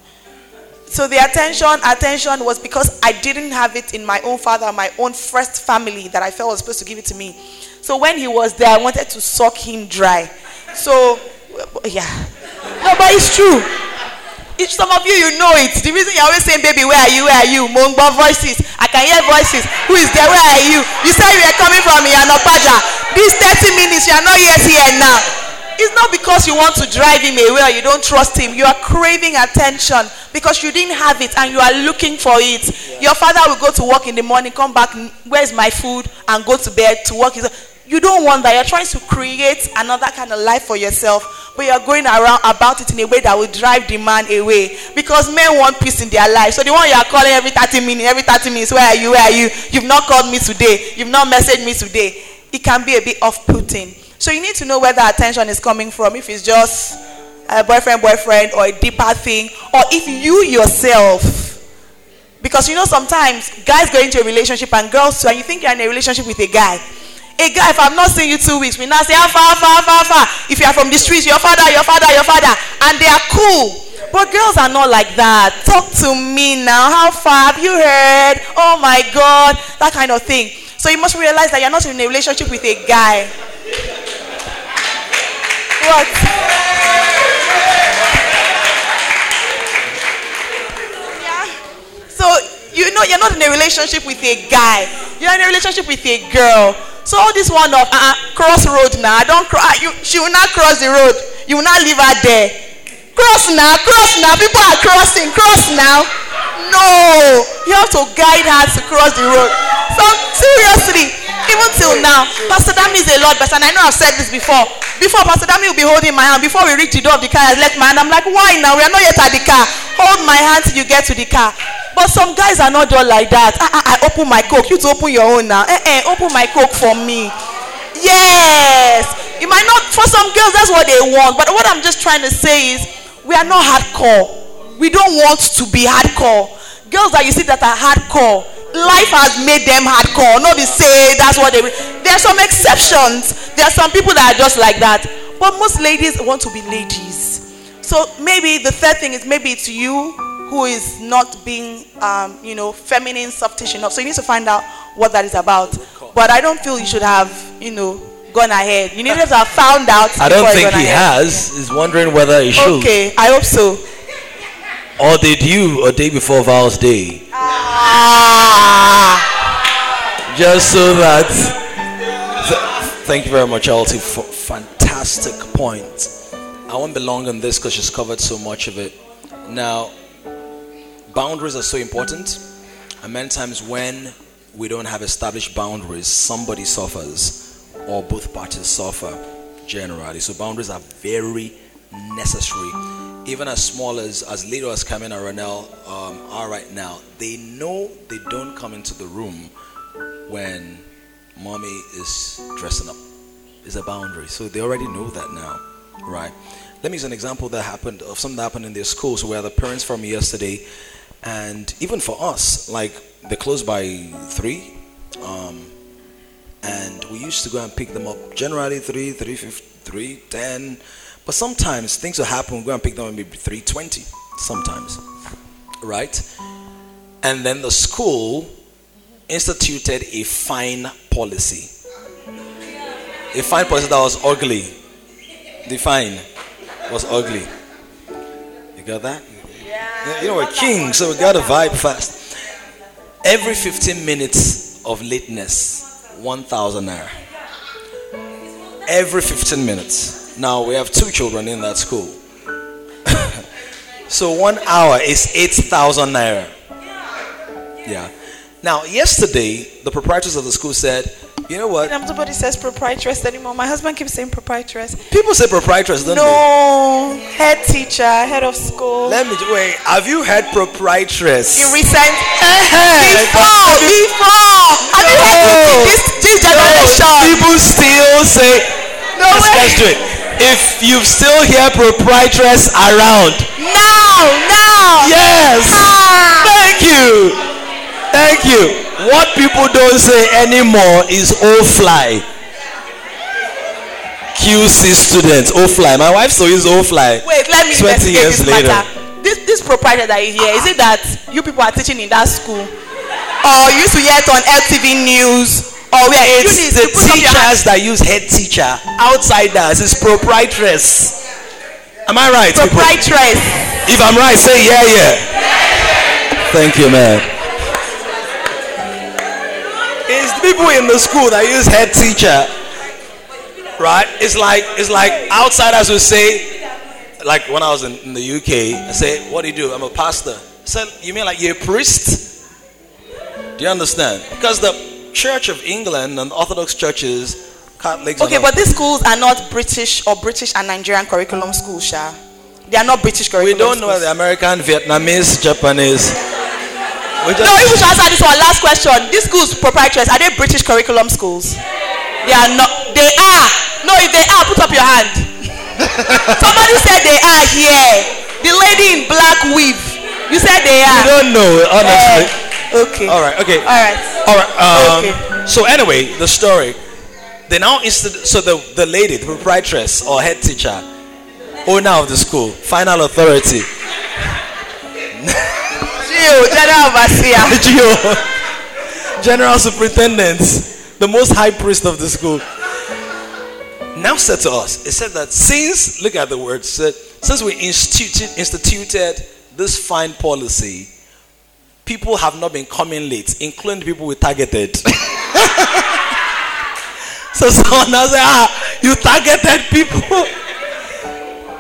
so the attention attention was because i didn't have it in my own father my own first family that i felt was supposed to give it to me. So when he was there i wanted to suck him dry. So yeah. No but it's true if some of you, you know it. The reason you're always saying, baby, where are you? Where are you? Mongba voices. I can hear voices. Who is there? Where are you? You said you are coming from Iyana Ipaja. These 30 minutes, you are not yet here now. It's not because you want to drive him away or you don't trust him. You are craving attention because you didn't have it and you are looking for it. Yeah. Your father will go to work in the morning, come back, where's my food, and go to bed to work. You don't want that. You're trying to create another kind of life for yourself, but you're going around about it in a way that will drive the man away. Because men want peace in their life. So the one you are calling every 30 minutes, every 30 minutes, where are you? Where are you? You've not called me today. You've not messaged me today. It can be a bit off-putting. So you need to know where the attention is coming from. If it's just a boyfriend, boyfriend, or a deeper thing, or if you yourself because you know sometimes guys go into a relationship and girls too, and you think you're in a relationship with a guy a guy, if I've not seen you two weeks, we now say, how far, far, far, far. If you are from the streets, your father, your father, your father. And they are cool. But girls are not like that. Talk to me now. How far? Have you heard? Oh my God. That kind of thing. So you must realize that you're not in a relationship with a guy. What? Yeah. So you know you're not in a relationship with a guy. You're in a relationship with a girl. So all this one of uh, cross road now, I don't cross. Uh, you, she will not cross the road. You will not leave her there. Cross now, cross now. People are crossing. Cross now. No, you have to guide her to cross the road. So seriously, even till now, Pastor Dami is a lot better. And I know I've said this before. Before Pastor Dami will be holding my hand. Before we reach the door of the car, I left my hand. I'm like, why now? We are not yet at the car. Hold my hand till you get to the car. But some guys are not done like that. I, I, I open my coke. You to open your own now. Eh, eh, open my coke for me. Yes. It might not, for some girls, that's what they want. But what I'm just trying to say is, we are not hardcore. We don't want to be hardcore. Girls that you see that are hardcore, life has made them hardcore. Be say that's what they. There are some exceptions. There are some people that are just like that. But most ladies want to be ladies. So maybe the third thing is maybe it's you who is not being, um, you know, feminine, softish enough. So you need to find out what that is about. But I don't feel you should have, you know, gone ahead. You need to have found out. I don't think he ahead. has. He's wondering whether he should. Okay, I hope so. Or did you a day before Val's Day? Ah. Just so that. Th- thank you very much, Alti, for fantastic point. I won't be long on this because she's covered so much of it. Now, boundaries are so important. And many times when we don't have established boundaries, somebody suffers or both parties suffer generally. So boundaries are very necessary. Even as small as as little as Carmen and Ronell um, are right now, they know they don't come into the room when mommy is dressing up. It's a boundary. So they already know that now, right? Let me use an example that happened of something that happened in their school. So we had the parents from yesterday and even for us, like they close by three, um, and we used to go and pick them up generally three, three, three, ten. But sometimes things will happen. We go and pick them up maybe three twenty. Sometimes, right? And then the school instituted a fine policy. A fine policy that was ugly. The fine was ugly. You got that? Yeah. You know, we're king, so we got to vibe fast. Every 15 minutes of lateness, 1,000 naira. Every 15 minutes. Now, we have two children in that school. (laughs) so one hour is 8,000 naira. Yeah. Now, yesterday, the proprietors of the school said, you know what? Nobody says proprietress anymore. My husband keeps saying proprietress. People say proprietress, don't no, they? No, head teacher, head of school. Let me wait. Have you heard proprietress? In recent before, before. No. Have you heard this This generation. People still say, No let's, let's do it. If you still hear proprietress around, Now, now. yes. Ah. Thank you. Thank you. What people don't say anymore is oh fly. QC students, oh fly. My wife still uses oh fly. Wait, let me 20 investigate years this later. matter. This this proprietor that you it that you people are teaching in that school, or you used to hear it on LTV News, Oh, or where It's the you put up your hand. teachers that use head teacher. Outsiders is proprietress. Am I right? people? proprietress? If I'm right, say yeah, yeah. Thank you, man. It's the people in the school that use head teacher. Right? It's like it's like outsiders will say, like when I was in, in the UK, I say, What do you do? I'm a pastor. I said, You mean like you're a priest? Do you understand? Because the Church of England and Orthodox churches, Catholics, Okay, but these schools are not British or British and Nigerian curriculum schools, Sha. They are not British curriculum. we don't know schools. the American, Vietnamese, Japanese. We just- No, if we should answer this one, last question. These schools, proprietors, are they British curriculum schools? They are not. They are. No, if they are, put up your hand. (laughs) Somebody said they are here. The lady in black weave. You said they are. We don't know, honestly. Eh, okay. All right, okay. All right. All right. Um, Okay. So anyway, the story. They now instead, so the the lady, the proprietress or head teacher, owner of the school, final authority, General Overseer. (laughs) General superintendent, the most high priest of the school, now said to us, it said that since look at the words, said since we instituted instituted this fine policy, people have not been coming late, including the people we targeted. (laughs) so someone now say, ah, you targeted people.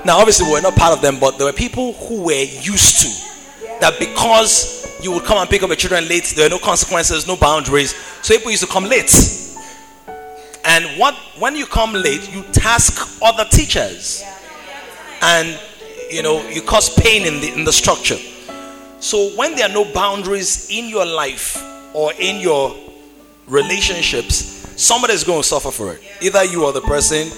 now, obviously, we're not part of them, but there were people who were used to that because you would come and pick up your children late, there are no consequences, no boundaries. So people used to come late. And what when you come late, you task other teachers. And you know, you cause pain in the in the structure. So when there are no boundaries in your life or in your relationships, somebody is going to suffer for it. Either you or the person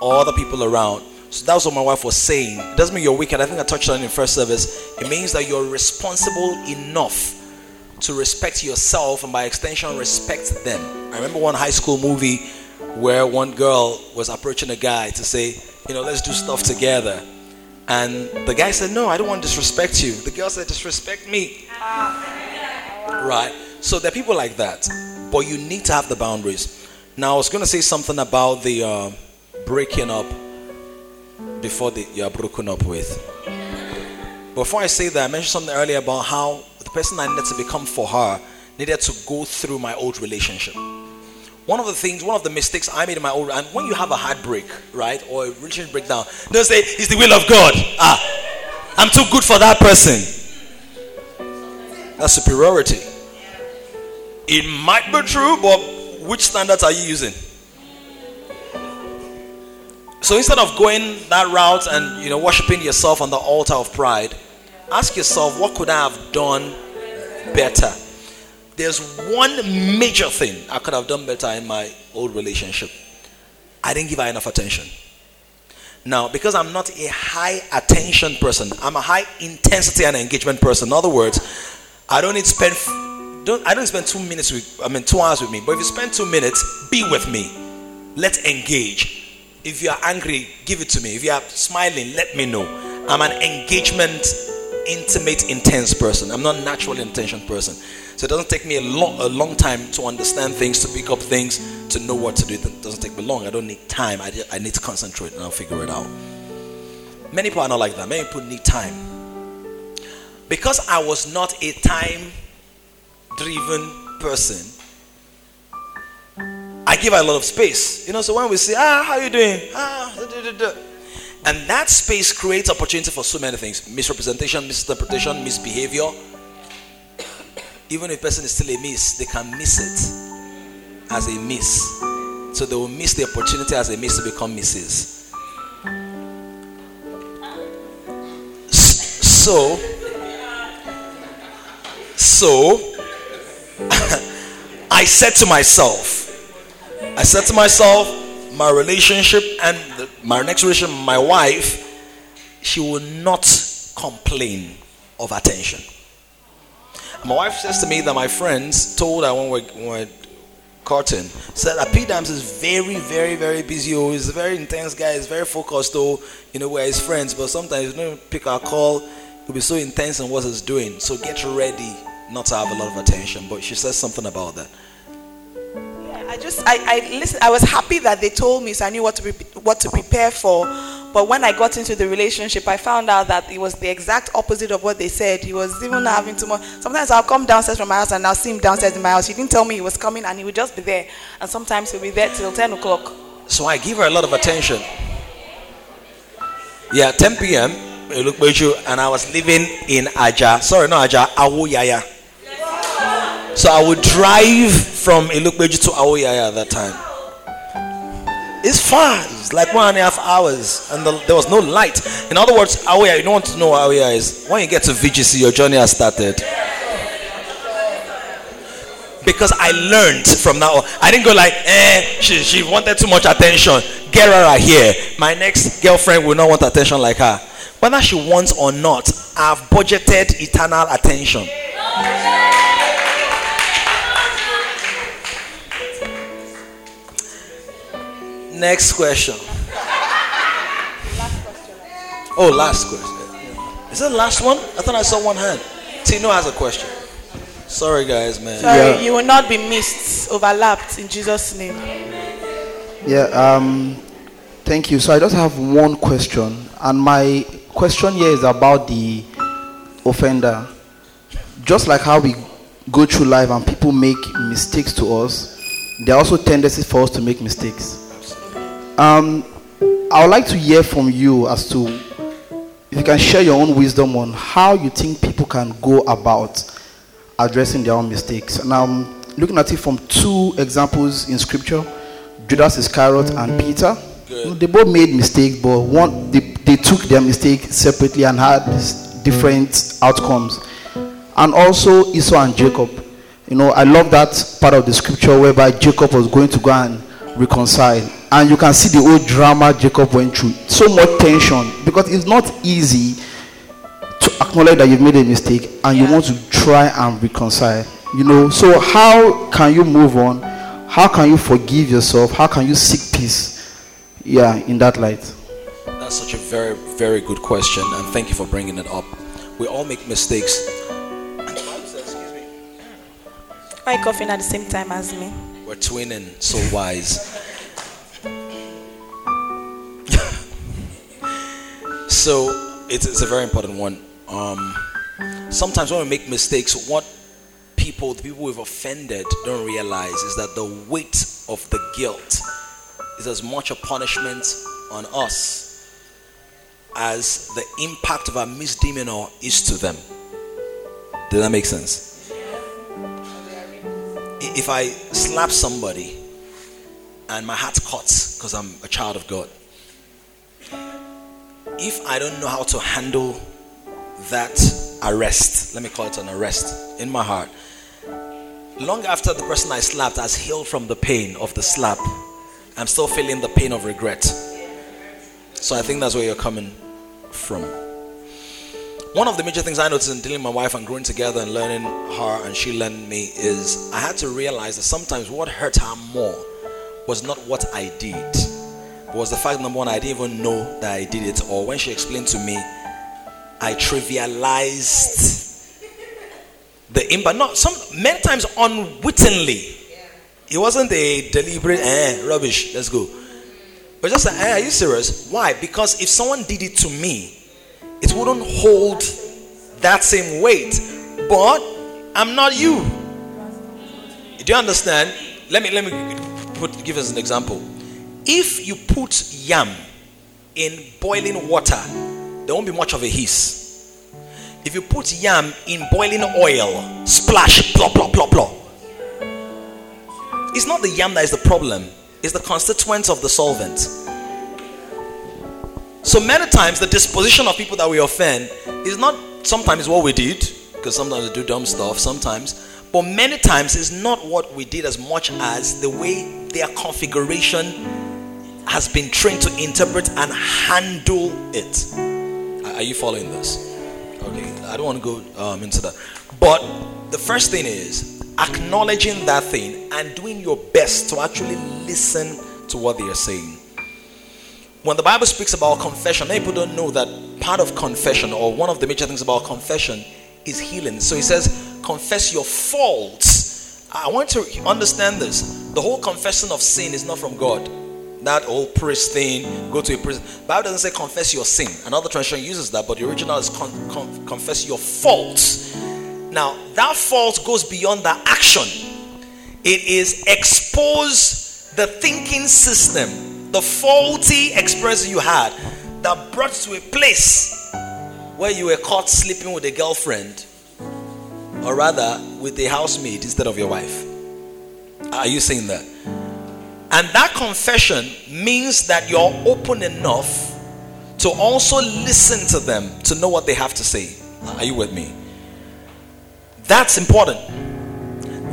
or other people around. So that's what my wife was saying. It doesn't mean you're wicked. I think I touched on it in first service. It means that you're responsible enough to respect yourself and by extension respect them. I remember one high school movie where one girl was approaching a guy to say, you know, let's do stuff together. And the guy said, No, I don't want to disrespect you. The girl said, Disrespect me. Right? So there are people like that. But you need to have the boundaries. Now, I was going to say something about the uh, breaking up before the, you're broken up with. Before I say that, I mentioned something earlier about how the person I needed to become for her needed to go through my old relationship. One of the things, one of the mistakes I made in my old, and when you have a heartbreak, right, or a relationship breakdown, don't say it's the will of God. Ah, I'm too good for that person. That's superiority. It might be true, but which standards are you using? So instead of going that route and you know worshiping yourself on the altar of pride, ask yourself, what could I have done better? There's one major thing I could have done better in my old relationship. I didn't give her enough attention. Now, because I'm not a high attention person, I'm a high intensity and engagement person. In other words, I don't need to spend don't I don't spend two minutes with I mean two hours with me. But if you spend two minutes, be with me. Let's engage. If you are angry, give it to me. If you are smiling, let me know. I'm an engagement, intimate, intense person. I'm not naturally intention person. So it doesn't take me a long, a long time to understand things, to pick up things, to know what to do. It doesn't take me long. I don't need time. I, just, I need to concentrate and I'll figure it out. Many people are not like that. Many people need time. Because I was not a time driven person, I give a lot of space. You know, so when we say, ah, how you doing? Ah, da, da, da. And that space creates opportunity for so many things misrepresentation, misinterpretation, misbehavior. Even if a person is still a miss, they can miss it as a miss. So they will miss the opportunity as a miss to become misses. So, so I (laughs) I said to myself, I said to myself, my relationship and my next relationship, my wife, she will not complain of attention. My wife says to me that my friends told her when we when courting said that P Dams is very, very, very busy. Oh, he's a very intense guy. He's very focused. though. you know, we're his friends, but sometimes you don't pick our call. He'll be so intense in what he's doing. So get ready not to have a lot of attention. But she says something about that. I just I, I listen I was happy that they told me so I knew what to pre- what to prepare for. But when I got into the relationship, I found out that it was the exact opposite of what they said. He was even mm-hmm. having too much. Sometimes I'll come downstairs from my house and I'll see him downstairs in my house. He didn't tell me he was coming and he would just be there. And sometimes he'll be there till 10 o'clock. So I give her a lot of attention. Yeah, 10 p.m. I look at you, and I was living in Aja. Sorry, not Aja, Awoyaya. So I would drive from Ilupeju to Awoyaya at that time. It's far. It's like one and a half hours, and the, there was no light. In other words, Awoyaya. You don't want to know what Awoyaya is. When you get to VGC, your journey has started. Because I learned from now. on. I didn't go like, eh, she, she wanted too much attention. Get her out here. My next girlfriend will not want attention like her. Whether she wants or not, I've budgeted eternal attention. Next question. Oh, last question. Is that the last one? I thought I saw one hand. Tino has a question. Sorry, guys, man. Sorry, Yeah. you will not be missed, overlapped in Jesus' name. Yeah, um, thank you. So I just have one question, and my question here is about the offender. Just like how we go through life and people make mistakes to us, there are also tendencies for us to make mistakes. Um, I would like to hear from you as to if you can share your own wisdom on how you think people can go about addressing their own mistakes. Now, I'm looking at it from two examples in scripture Judas Iscariot and Peter. Know, They both made mistakes, but one they, they took their mistake separately and had different outcomes. And also Esau and Jacob. You know, I love that part of the scripture whereby Jacob was going to go and reconcile. And you can see the old drama Jacob went through. So much tension because it's not easy to acknowledge that you've made a mistake and you want to try and reconcile. You know, so how can you move on? How can you forgive yourself? How can you seek peace? Yeah, in that light. That's such a very, very good question, and thank you for bringing it up. We all make mistakes. Why are you coughing at the same time as me? We're twinning, so wise. So it's, it's a very important one. Um, sometimes when we make mistakes, what people, the people we've offended, don't realize is that the weight of the guilt is as much a punishment on us as the impact of our misdemeanor is to them. Does that make sense? If I slap somebody and my heart cuts because I'm a child of God, if I don't know how to handle that arrest, let me call it an arrest in my heart, long after the person I slapped has healed from the pain of the slap, I'm still feeling the pain of regret. So I think that's where you're coming from. One of the major things I noticed in dealing with my wife and growing together and learning her and she learned me is I had to realize that sometimes what hurt her more was not what I did, was the fact number one, I didn't even know that I did it, or when she explained to me, I trivialized the impact. Not some many times unwittingly. It wasn't a deliberate eh, rubbish, let's go. But just like, eh, are you serious? Why? Because if someone did it to me, it wouldn't hold that same weight. But I'm not you. Do you understand? Let me let me put give us an example. If you put yam in boiling water, there won't be much of a hiss. If you put yam in boiling oil, splash, plop, plop, plop, plop. It's not the yam that is the problem, it's the constituents of the solvent. So many times, the disposition of people that we offend is not sometimes what we did, because sometimes we do dumb stuff, sometimes, But many times it's not what we did as much as the way their configuration has been trained to interpret and handle it. Are you following this? Okay, I don't want to go um, into that. But the first thing is acknowledging that thing and doing your best to actually listen to what they are saying. When the Bible speaks about confession, many people don't know that part of confession, or one of the major things about confession, is healing. So he says, confess your faults. I want to understand this. The whole confession of sin is not from God. That oh, old priest thing, go to a prison. Bible doesn't say confess your sin. Another translation uses that, but the original is con- con- confess your faults. Now, that fault goes beyond the action. It is expose the thinking system, the faulty experience you had that brought you to a place where you were caught sleeping with a girlfriend, or rather with a housemaid instead of your wife. Are you saying that? And that confession means that you're open enough to also listen to them to know what they have to say. Are you with me? That's important.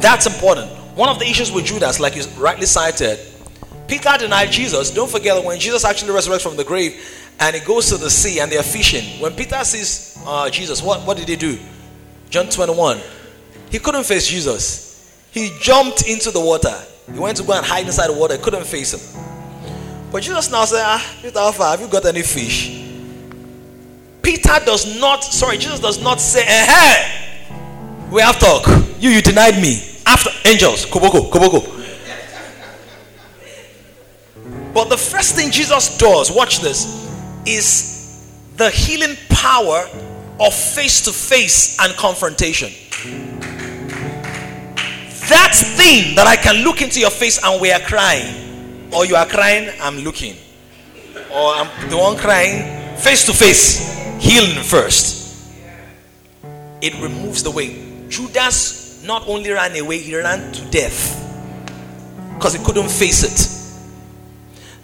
That's important. One of the issues with Judas, like you rightly cited, Peter denied Jesus. Don't forget that when Jesus actually resurrects from the grave and he goes to the sea and they're fishing, when Peter sees uh, Jesus, what, what did he do? John 21. He couldn't face Jesus. He jumped into the water. He went to go and hide inside the water. He couldn't face him. But Jesus now said, Ah, Peter, Alpha, have you got any fish? Peter does not, sorry, Jesus does not say, hey, we have talk. You, you denied me. After angels, koboko, koboko. But the first thing Jesus does, watch this, is the healing power of face to face and confrontation. That thing that I can look into your face and we are crying, or you are crying, I'm looking, or I'm the one crying face to face, healing first. It removes the weight. Judas not only ran away, he ran to death because he couldn't face it.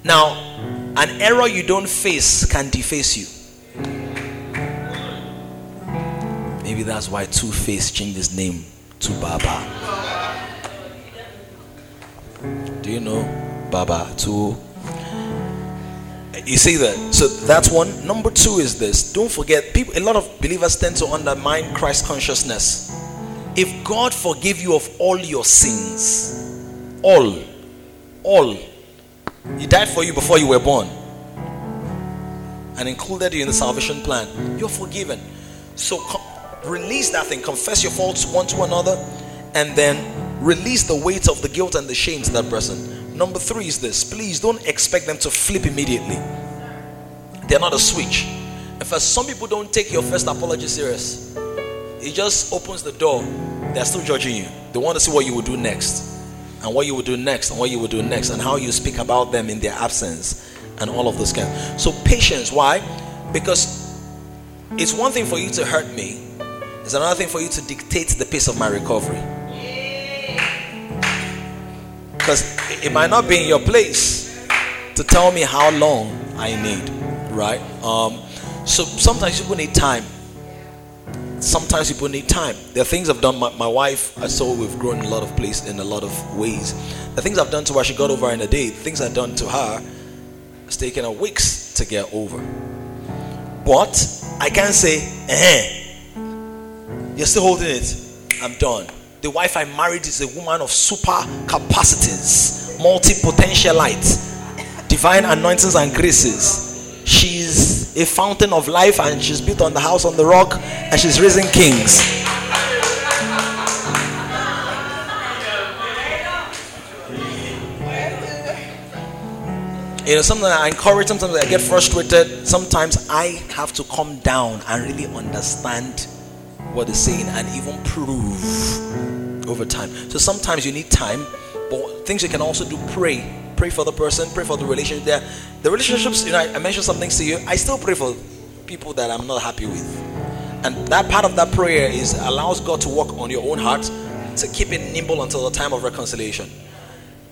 Now, an error you don't face can deface you. Maybe that's why Two Face changed his name to Baba. You know Baba? Two. You see that? So that's one. Number two is this. Don't forget, people. A lot of believers tend to undermine Christ consciousness. If God forgive you of all your sins, all, all, He died for you before you were born and included you in the salvation plan, you're forgiven. So release that thing, confess your faults one to another, and then release the weight of the guilt and the shame to that person. Number three is this please don't expect them to flip immediately, they're not a switch. In fact, some people don't take your first apology serious. It just opens the door. They're still judging you. They want to see what you will do next, and what you will do next, and what you will do next, and how you speak about them in their absence, and all of those kind. So patience. Why? Because it's one thing for you to hurt me. It's another thing for you to dictate the pace of my recovery. Because it might not be in your place to tell me how long I need, right? Um, so sometimes people need time sometimes people need time. There are things I've done. My, my wife, I saw we've grown a lot of place in a lot of ways. The things I've done to her, she got over in a day. The things I've done to her, it's taken her weeks to get over. But I can't say, eh, you're still holding it. I'm done. The wife I married is a woman of super capacities, multi potentialite, divine anointings and graces. She's a fountain of life and she's built on the house on the rock and she's raising kings. You know, sometimes I encourage, sometimes I get frustrated. Sometimes I have to come down and really understand what they're saying and even prove over time. So sometimes you need time, but things you can also do pray. Pray for the person, pray for the relationship there. The relationships, you know, I, mentioned some things to you. I still pray for people that I'm not happy with. And that part of that prayer is allows God to work on your own heart to keep it nimble until the time of reconciliation.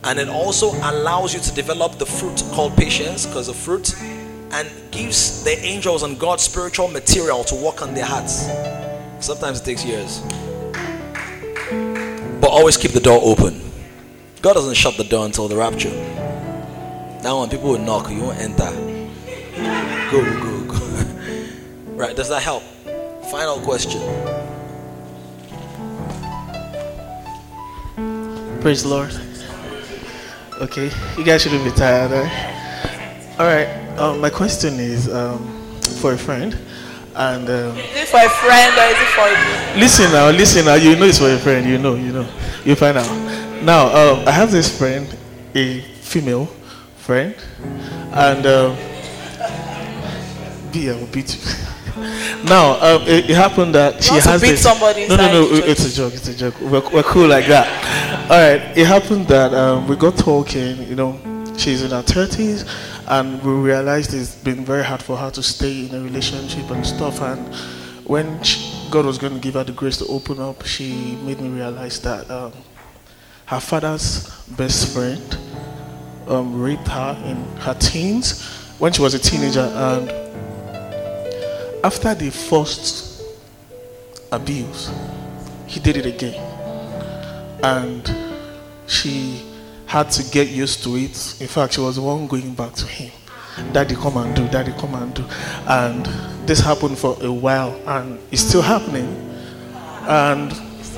And it also allows you to develop the fruit called patience, because the fruit, and gives the angels and God's spiritual material to work on their hearts. Sometimes it takes years. But always keep the door open. God doesn't shut the door until the rapture. Now, when people will knock, you won't enter. Go, go, go. (laughs) right, does that help? Final question. Praise the Lord. Okay, you guys shouldn't be tired. Eh? All right, um, my question is um, for a friend. And um, Is it for a friend or is it for you? listen now, listen now. You know it's for a friend. You know, you know. You find out. Now, um, I have this friend, a female friend, and um, I will beat you. (laughs) now, um, it, it happened that she has beat this. somebody no, no, no. It's a joke. It's a joke. We're, we're cool like that. All right. It happened that um, we got talking. You know, she's in her thirties, and we realized it's been very hard for her to stay in a relationship and stuff. And when she, God was going to give her the grace to open up, she made me realize that um, her father's best friend um, raped her in her teens when she was a teenager, and after the first abuse, he did it again, and she had to get used to it. In fact, she was the one going back to him. Daddy, come and do. Daddy, come and do. And this happened for a while, and it's still happening. And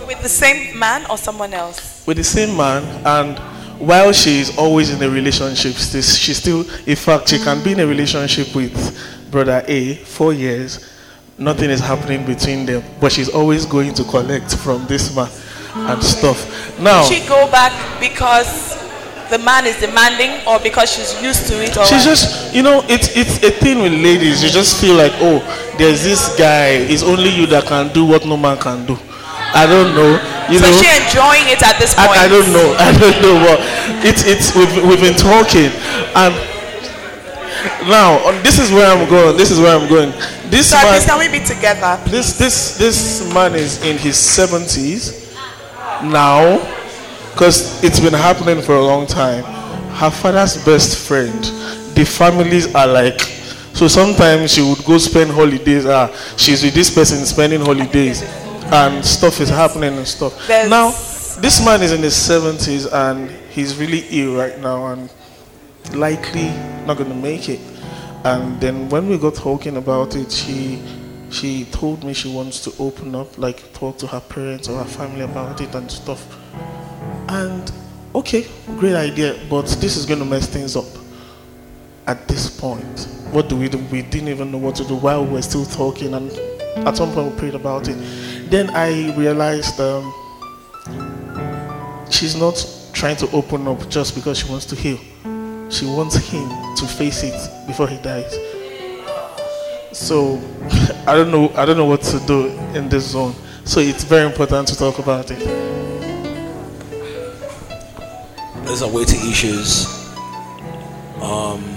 With the same man or someone else? with the same man and while she is always in a relationship still, she still in fact she can be in a relationship with brother a four years nothing is happening between them but she's always going to collect from this man and stuff now Did She go back because the man is demanding or because she's used to it or she's what? just you know it's it's a thing with ladies you just feel like oh there's this guy it's only you that can do what no man can do i don't know you so know she enjoying it at this point. I, I don't know. (laughs) I don't know what it's. It's we've, we've been talking, and now this is where I'm going. This is where I'm going. This So man, can we be together? this this this man is in his seventies now, because it's been happening for a long time. Her father's best friend. The families are like. So sometimes she would go spend holidays. Ah, she's with this person spending holidays, and stuff is happening and stuff. There's- Now, this man is in his 70s and he's really ill right now and likely not going to make it. And then when we got talking about it, she she told me she wants to open up, like talk to her parents or her family about it and stuff. And okay, great idea, but this is going to mess things up. At this point, what do we do? We didn't even know what to do while we were still talking, and at some point we prayed about it. Then I realized um, she's not trying to open up just because she wants to heal. She wants him to face it before he dies. So (laughs) I don't know I don't know what to do in this zone. So it's very important to talk about it. Those are weighty issues. Um,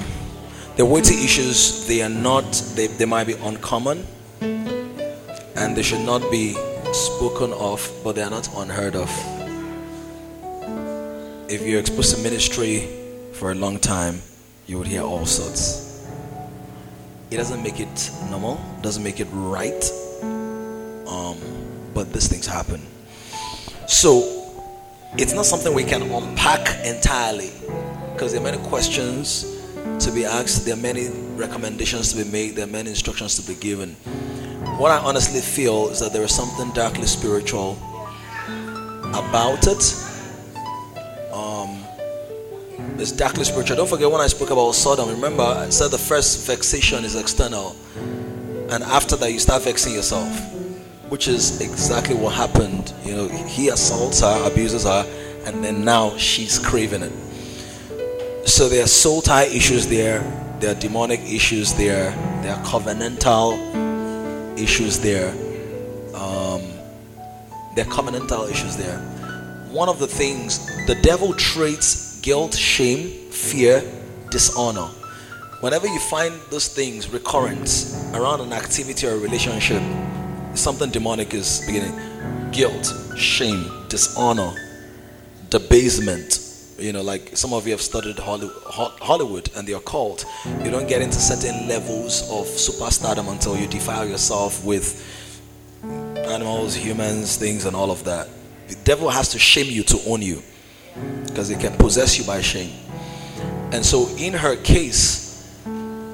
the weighty issues, they are not, they, they might be uncommon and they should not be spoken of, but they are not unheard of. If you're exposed to ministry for a long time, you would hear all sorts. It doesn't make it normal, doesn't make it right, um, but these things happen. So, it's not something we can unpack entirely because there are many questions to be asked, there are many recommendations to be made, there are many instructions to be given. What I honestly feel is that there is something darkly spiritual about it. Um, it's darkly spiritual. Don't forget when I spoke about Sodom, remember I said the first vexation is external, and after that, you start vexing yourself which is exactly what happened. You know, he assaults her, abuses her, and then now she's craving it. So there are soul tie issues there, there are demonic issues there, there are covenantal issues there, um, there are covenantal issues there. One of the things the devil treats guilt, shame, fear, dishonor. Whenever you find those things recurrent around an activity or a relationship, something demonic is beginning. Guilt shame dishonor debasement. You know like some of you have studied hollywood and the occult. You don't get into certain levels of superstardom until you defile yourself with animals humans things and all of that. The devil has to shame you to own you because he can possess you by shame. And so, in her case,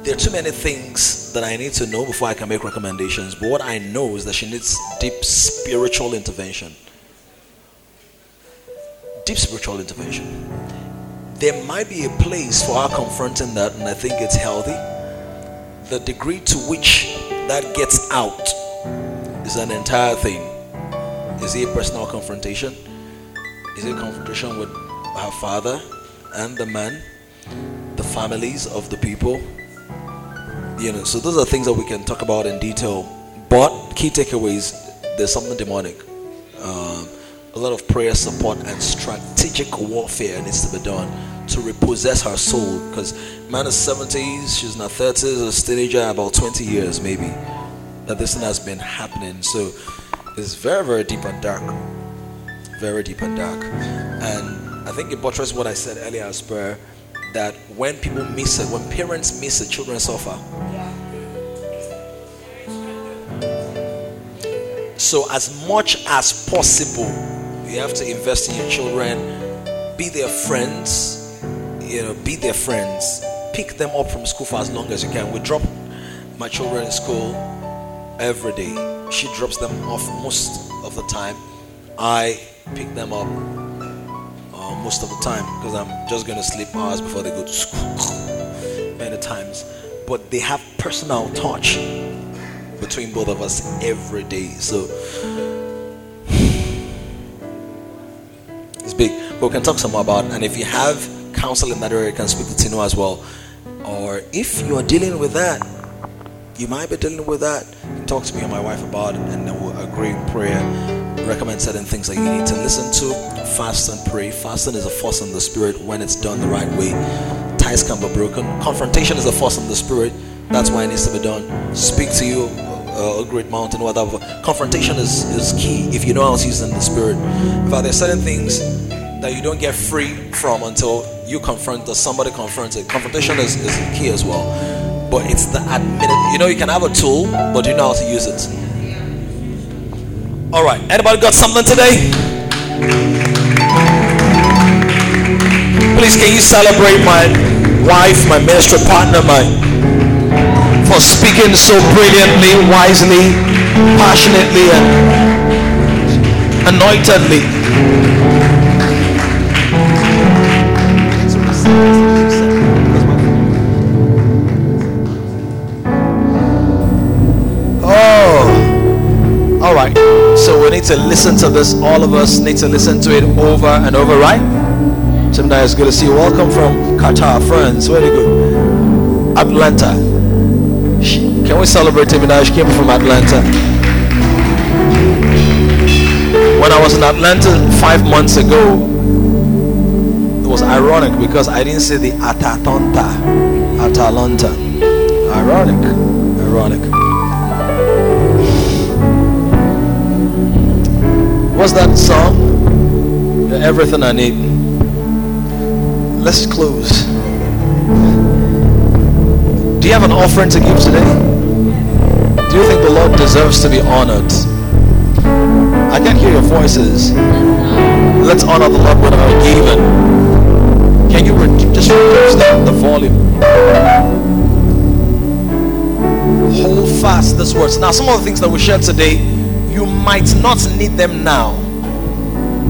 there are too many things that I need to know before I can make recommendations. But what I know is that she needs deep spiritual intervention. Deep spiritual intervention. There might be a place for our confronting that, and I think it's healthy. The degree to which that gets out is an entire thing. Is it a personal confrontation? Is it a confrontation with her father and the man, the families of the people? You know, so those are things that we can talk about in detail. But key takeaways: there's something demonic. Um, a lot of prayer support and strategic warfare needs to be done to repossess her soul. Because man is 70s she's in her 30s a teenager about 20 years maybe that this thing has been happening. So it's very very deep and dark. Very deep and dark. And i think it buttresses what i said earlier as per that when people miss it when parents miss it children suffer so as much as possible you have to invest in your children be their friends you know, be their friends, pick them up from school for as long as you can. We drop my children in school every day. She drops them off most of the time. I pick them up uh, most of the time because I'm just going to sleep hours before they go to school (laughs) many times. But they have personal touch between both of us every day. So (sighs) it's big. But we can talk some more about. And if you have counsel in that area, you can speak to Tino as well. Or if you are dealing with that, you might be dealing with that. Talk to me and my wife about it, and then we'll agree in prayer. Recommend certain things that you need to listen to. Fast and pray. Fasting is a force in the spirit when it's done the right way. Ties can be broken. Confrontation is a force in the spirit. That's why it needs to be done. Speak to you, uh, a great mountain, whatever. Confrontation is, is key if you know how to use it in the spirit. In fact, there are certain things that you don't get free from until you confront or somebody confronts it. Confrontation is, is key as well. But it's the admin. You know, you can have a tool, but you know how to use it. All right. Anybody got something today? Please, can you celebrate my wife, my ministry partner, my for speaking so brilliantly, wisely, passionately, and anointedly. All right. So we need to listen to this. All of us need to listen to it over and over, right? Timnai, it's good to see you. Welcome from Qatar, friends. Where to go? Atlanta. Can we celebrate Timnai? She came from Atlanta. When I was in Atlanta five months ago, it was ironic because I didn't say the Atatonta. Atalanta. Ironic. Ironic. What's that song? You're everything I need. Let's close. Do you have an offering to give today? Do you think the Lord deserves to be honored? I can't hear your voices. Let's honor the Lord with our giving. Can you re- just reduce the, the volume? Hold fast these words. Now, some of the things that we shared today, you might not need them now,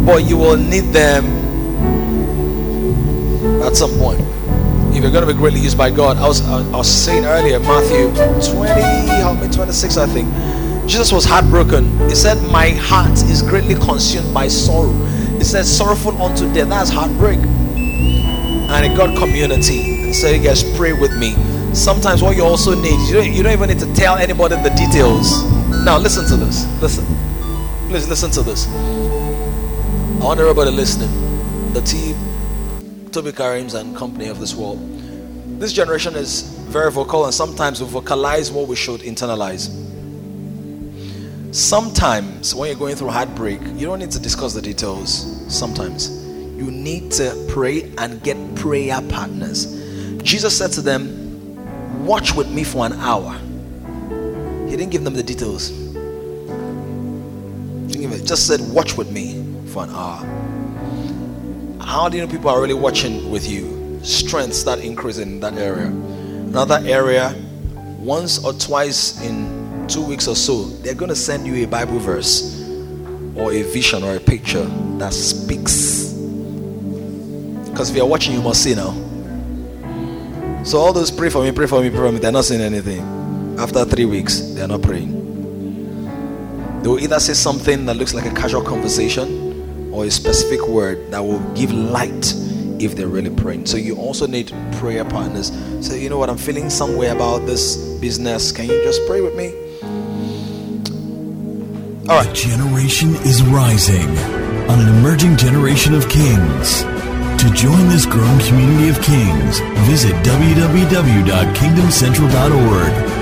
but you will need them at some point. If you're going to be greatly used by God, I was I was saying earlier, Matthew 20, help me, 26, I think. Jesus was heartbroken. He said, My heart is greatly consumed by sorrow. He said, Sorrowful unto death. That's heartbreak and a God community. And so you guys pray with me. Sometimes what you also need, you don't, you don't even need to tell anybody the details. Now listen to this. Listen. Please listen to this. I want everybody listening. The team, Toby Karims and company of this world. This generation is very vocal and sometimes we vocalize what we should internalize. Sometimes when you're going through heartbreak, you don't need to discuss the details. Sometimes you need to pray and get prayer partners. Jesus said to them, Watch with me for an hour. He didn't give them the details. He just said, Watch with me for an hour. How do you know people are really watching with you? Strength start increasing in that area. Another area, once or twice in two weeks or so, they're going to send you a Bible verse or a vision or a picture that speaks. Because if you're watching, you must see now. So all those pray for me, pray for me, pray for me, they're not saying anything. After three weeks, they're not praying. They will either say something that looks like a casual conversation or a specific word that will give light if they're really praying. So you also need prayer partners. So you know what I'm feeling some way about this business. Can you just pray with me? All right. Generation is rising on an emerging generation of kings. To join this growing community of kings, visit www.kingdomcentral.org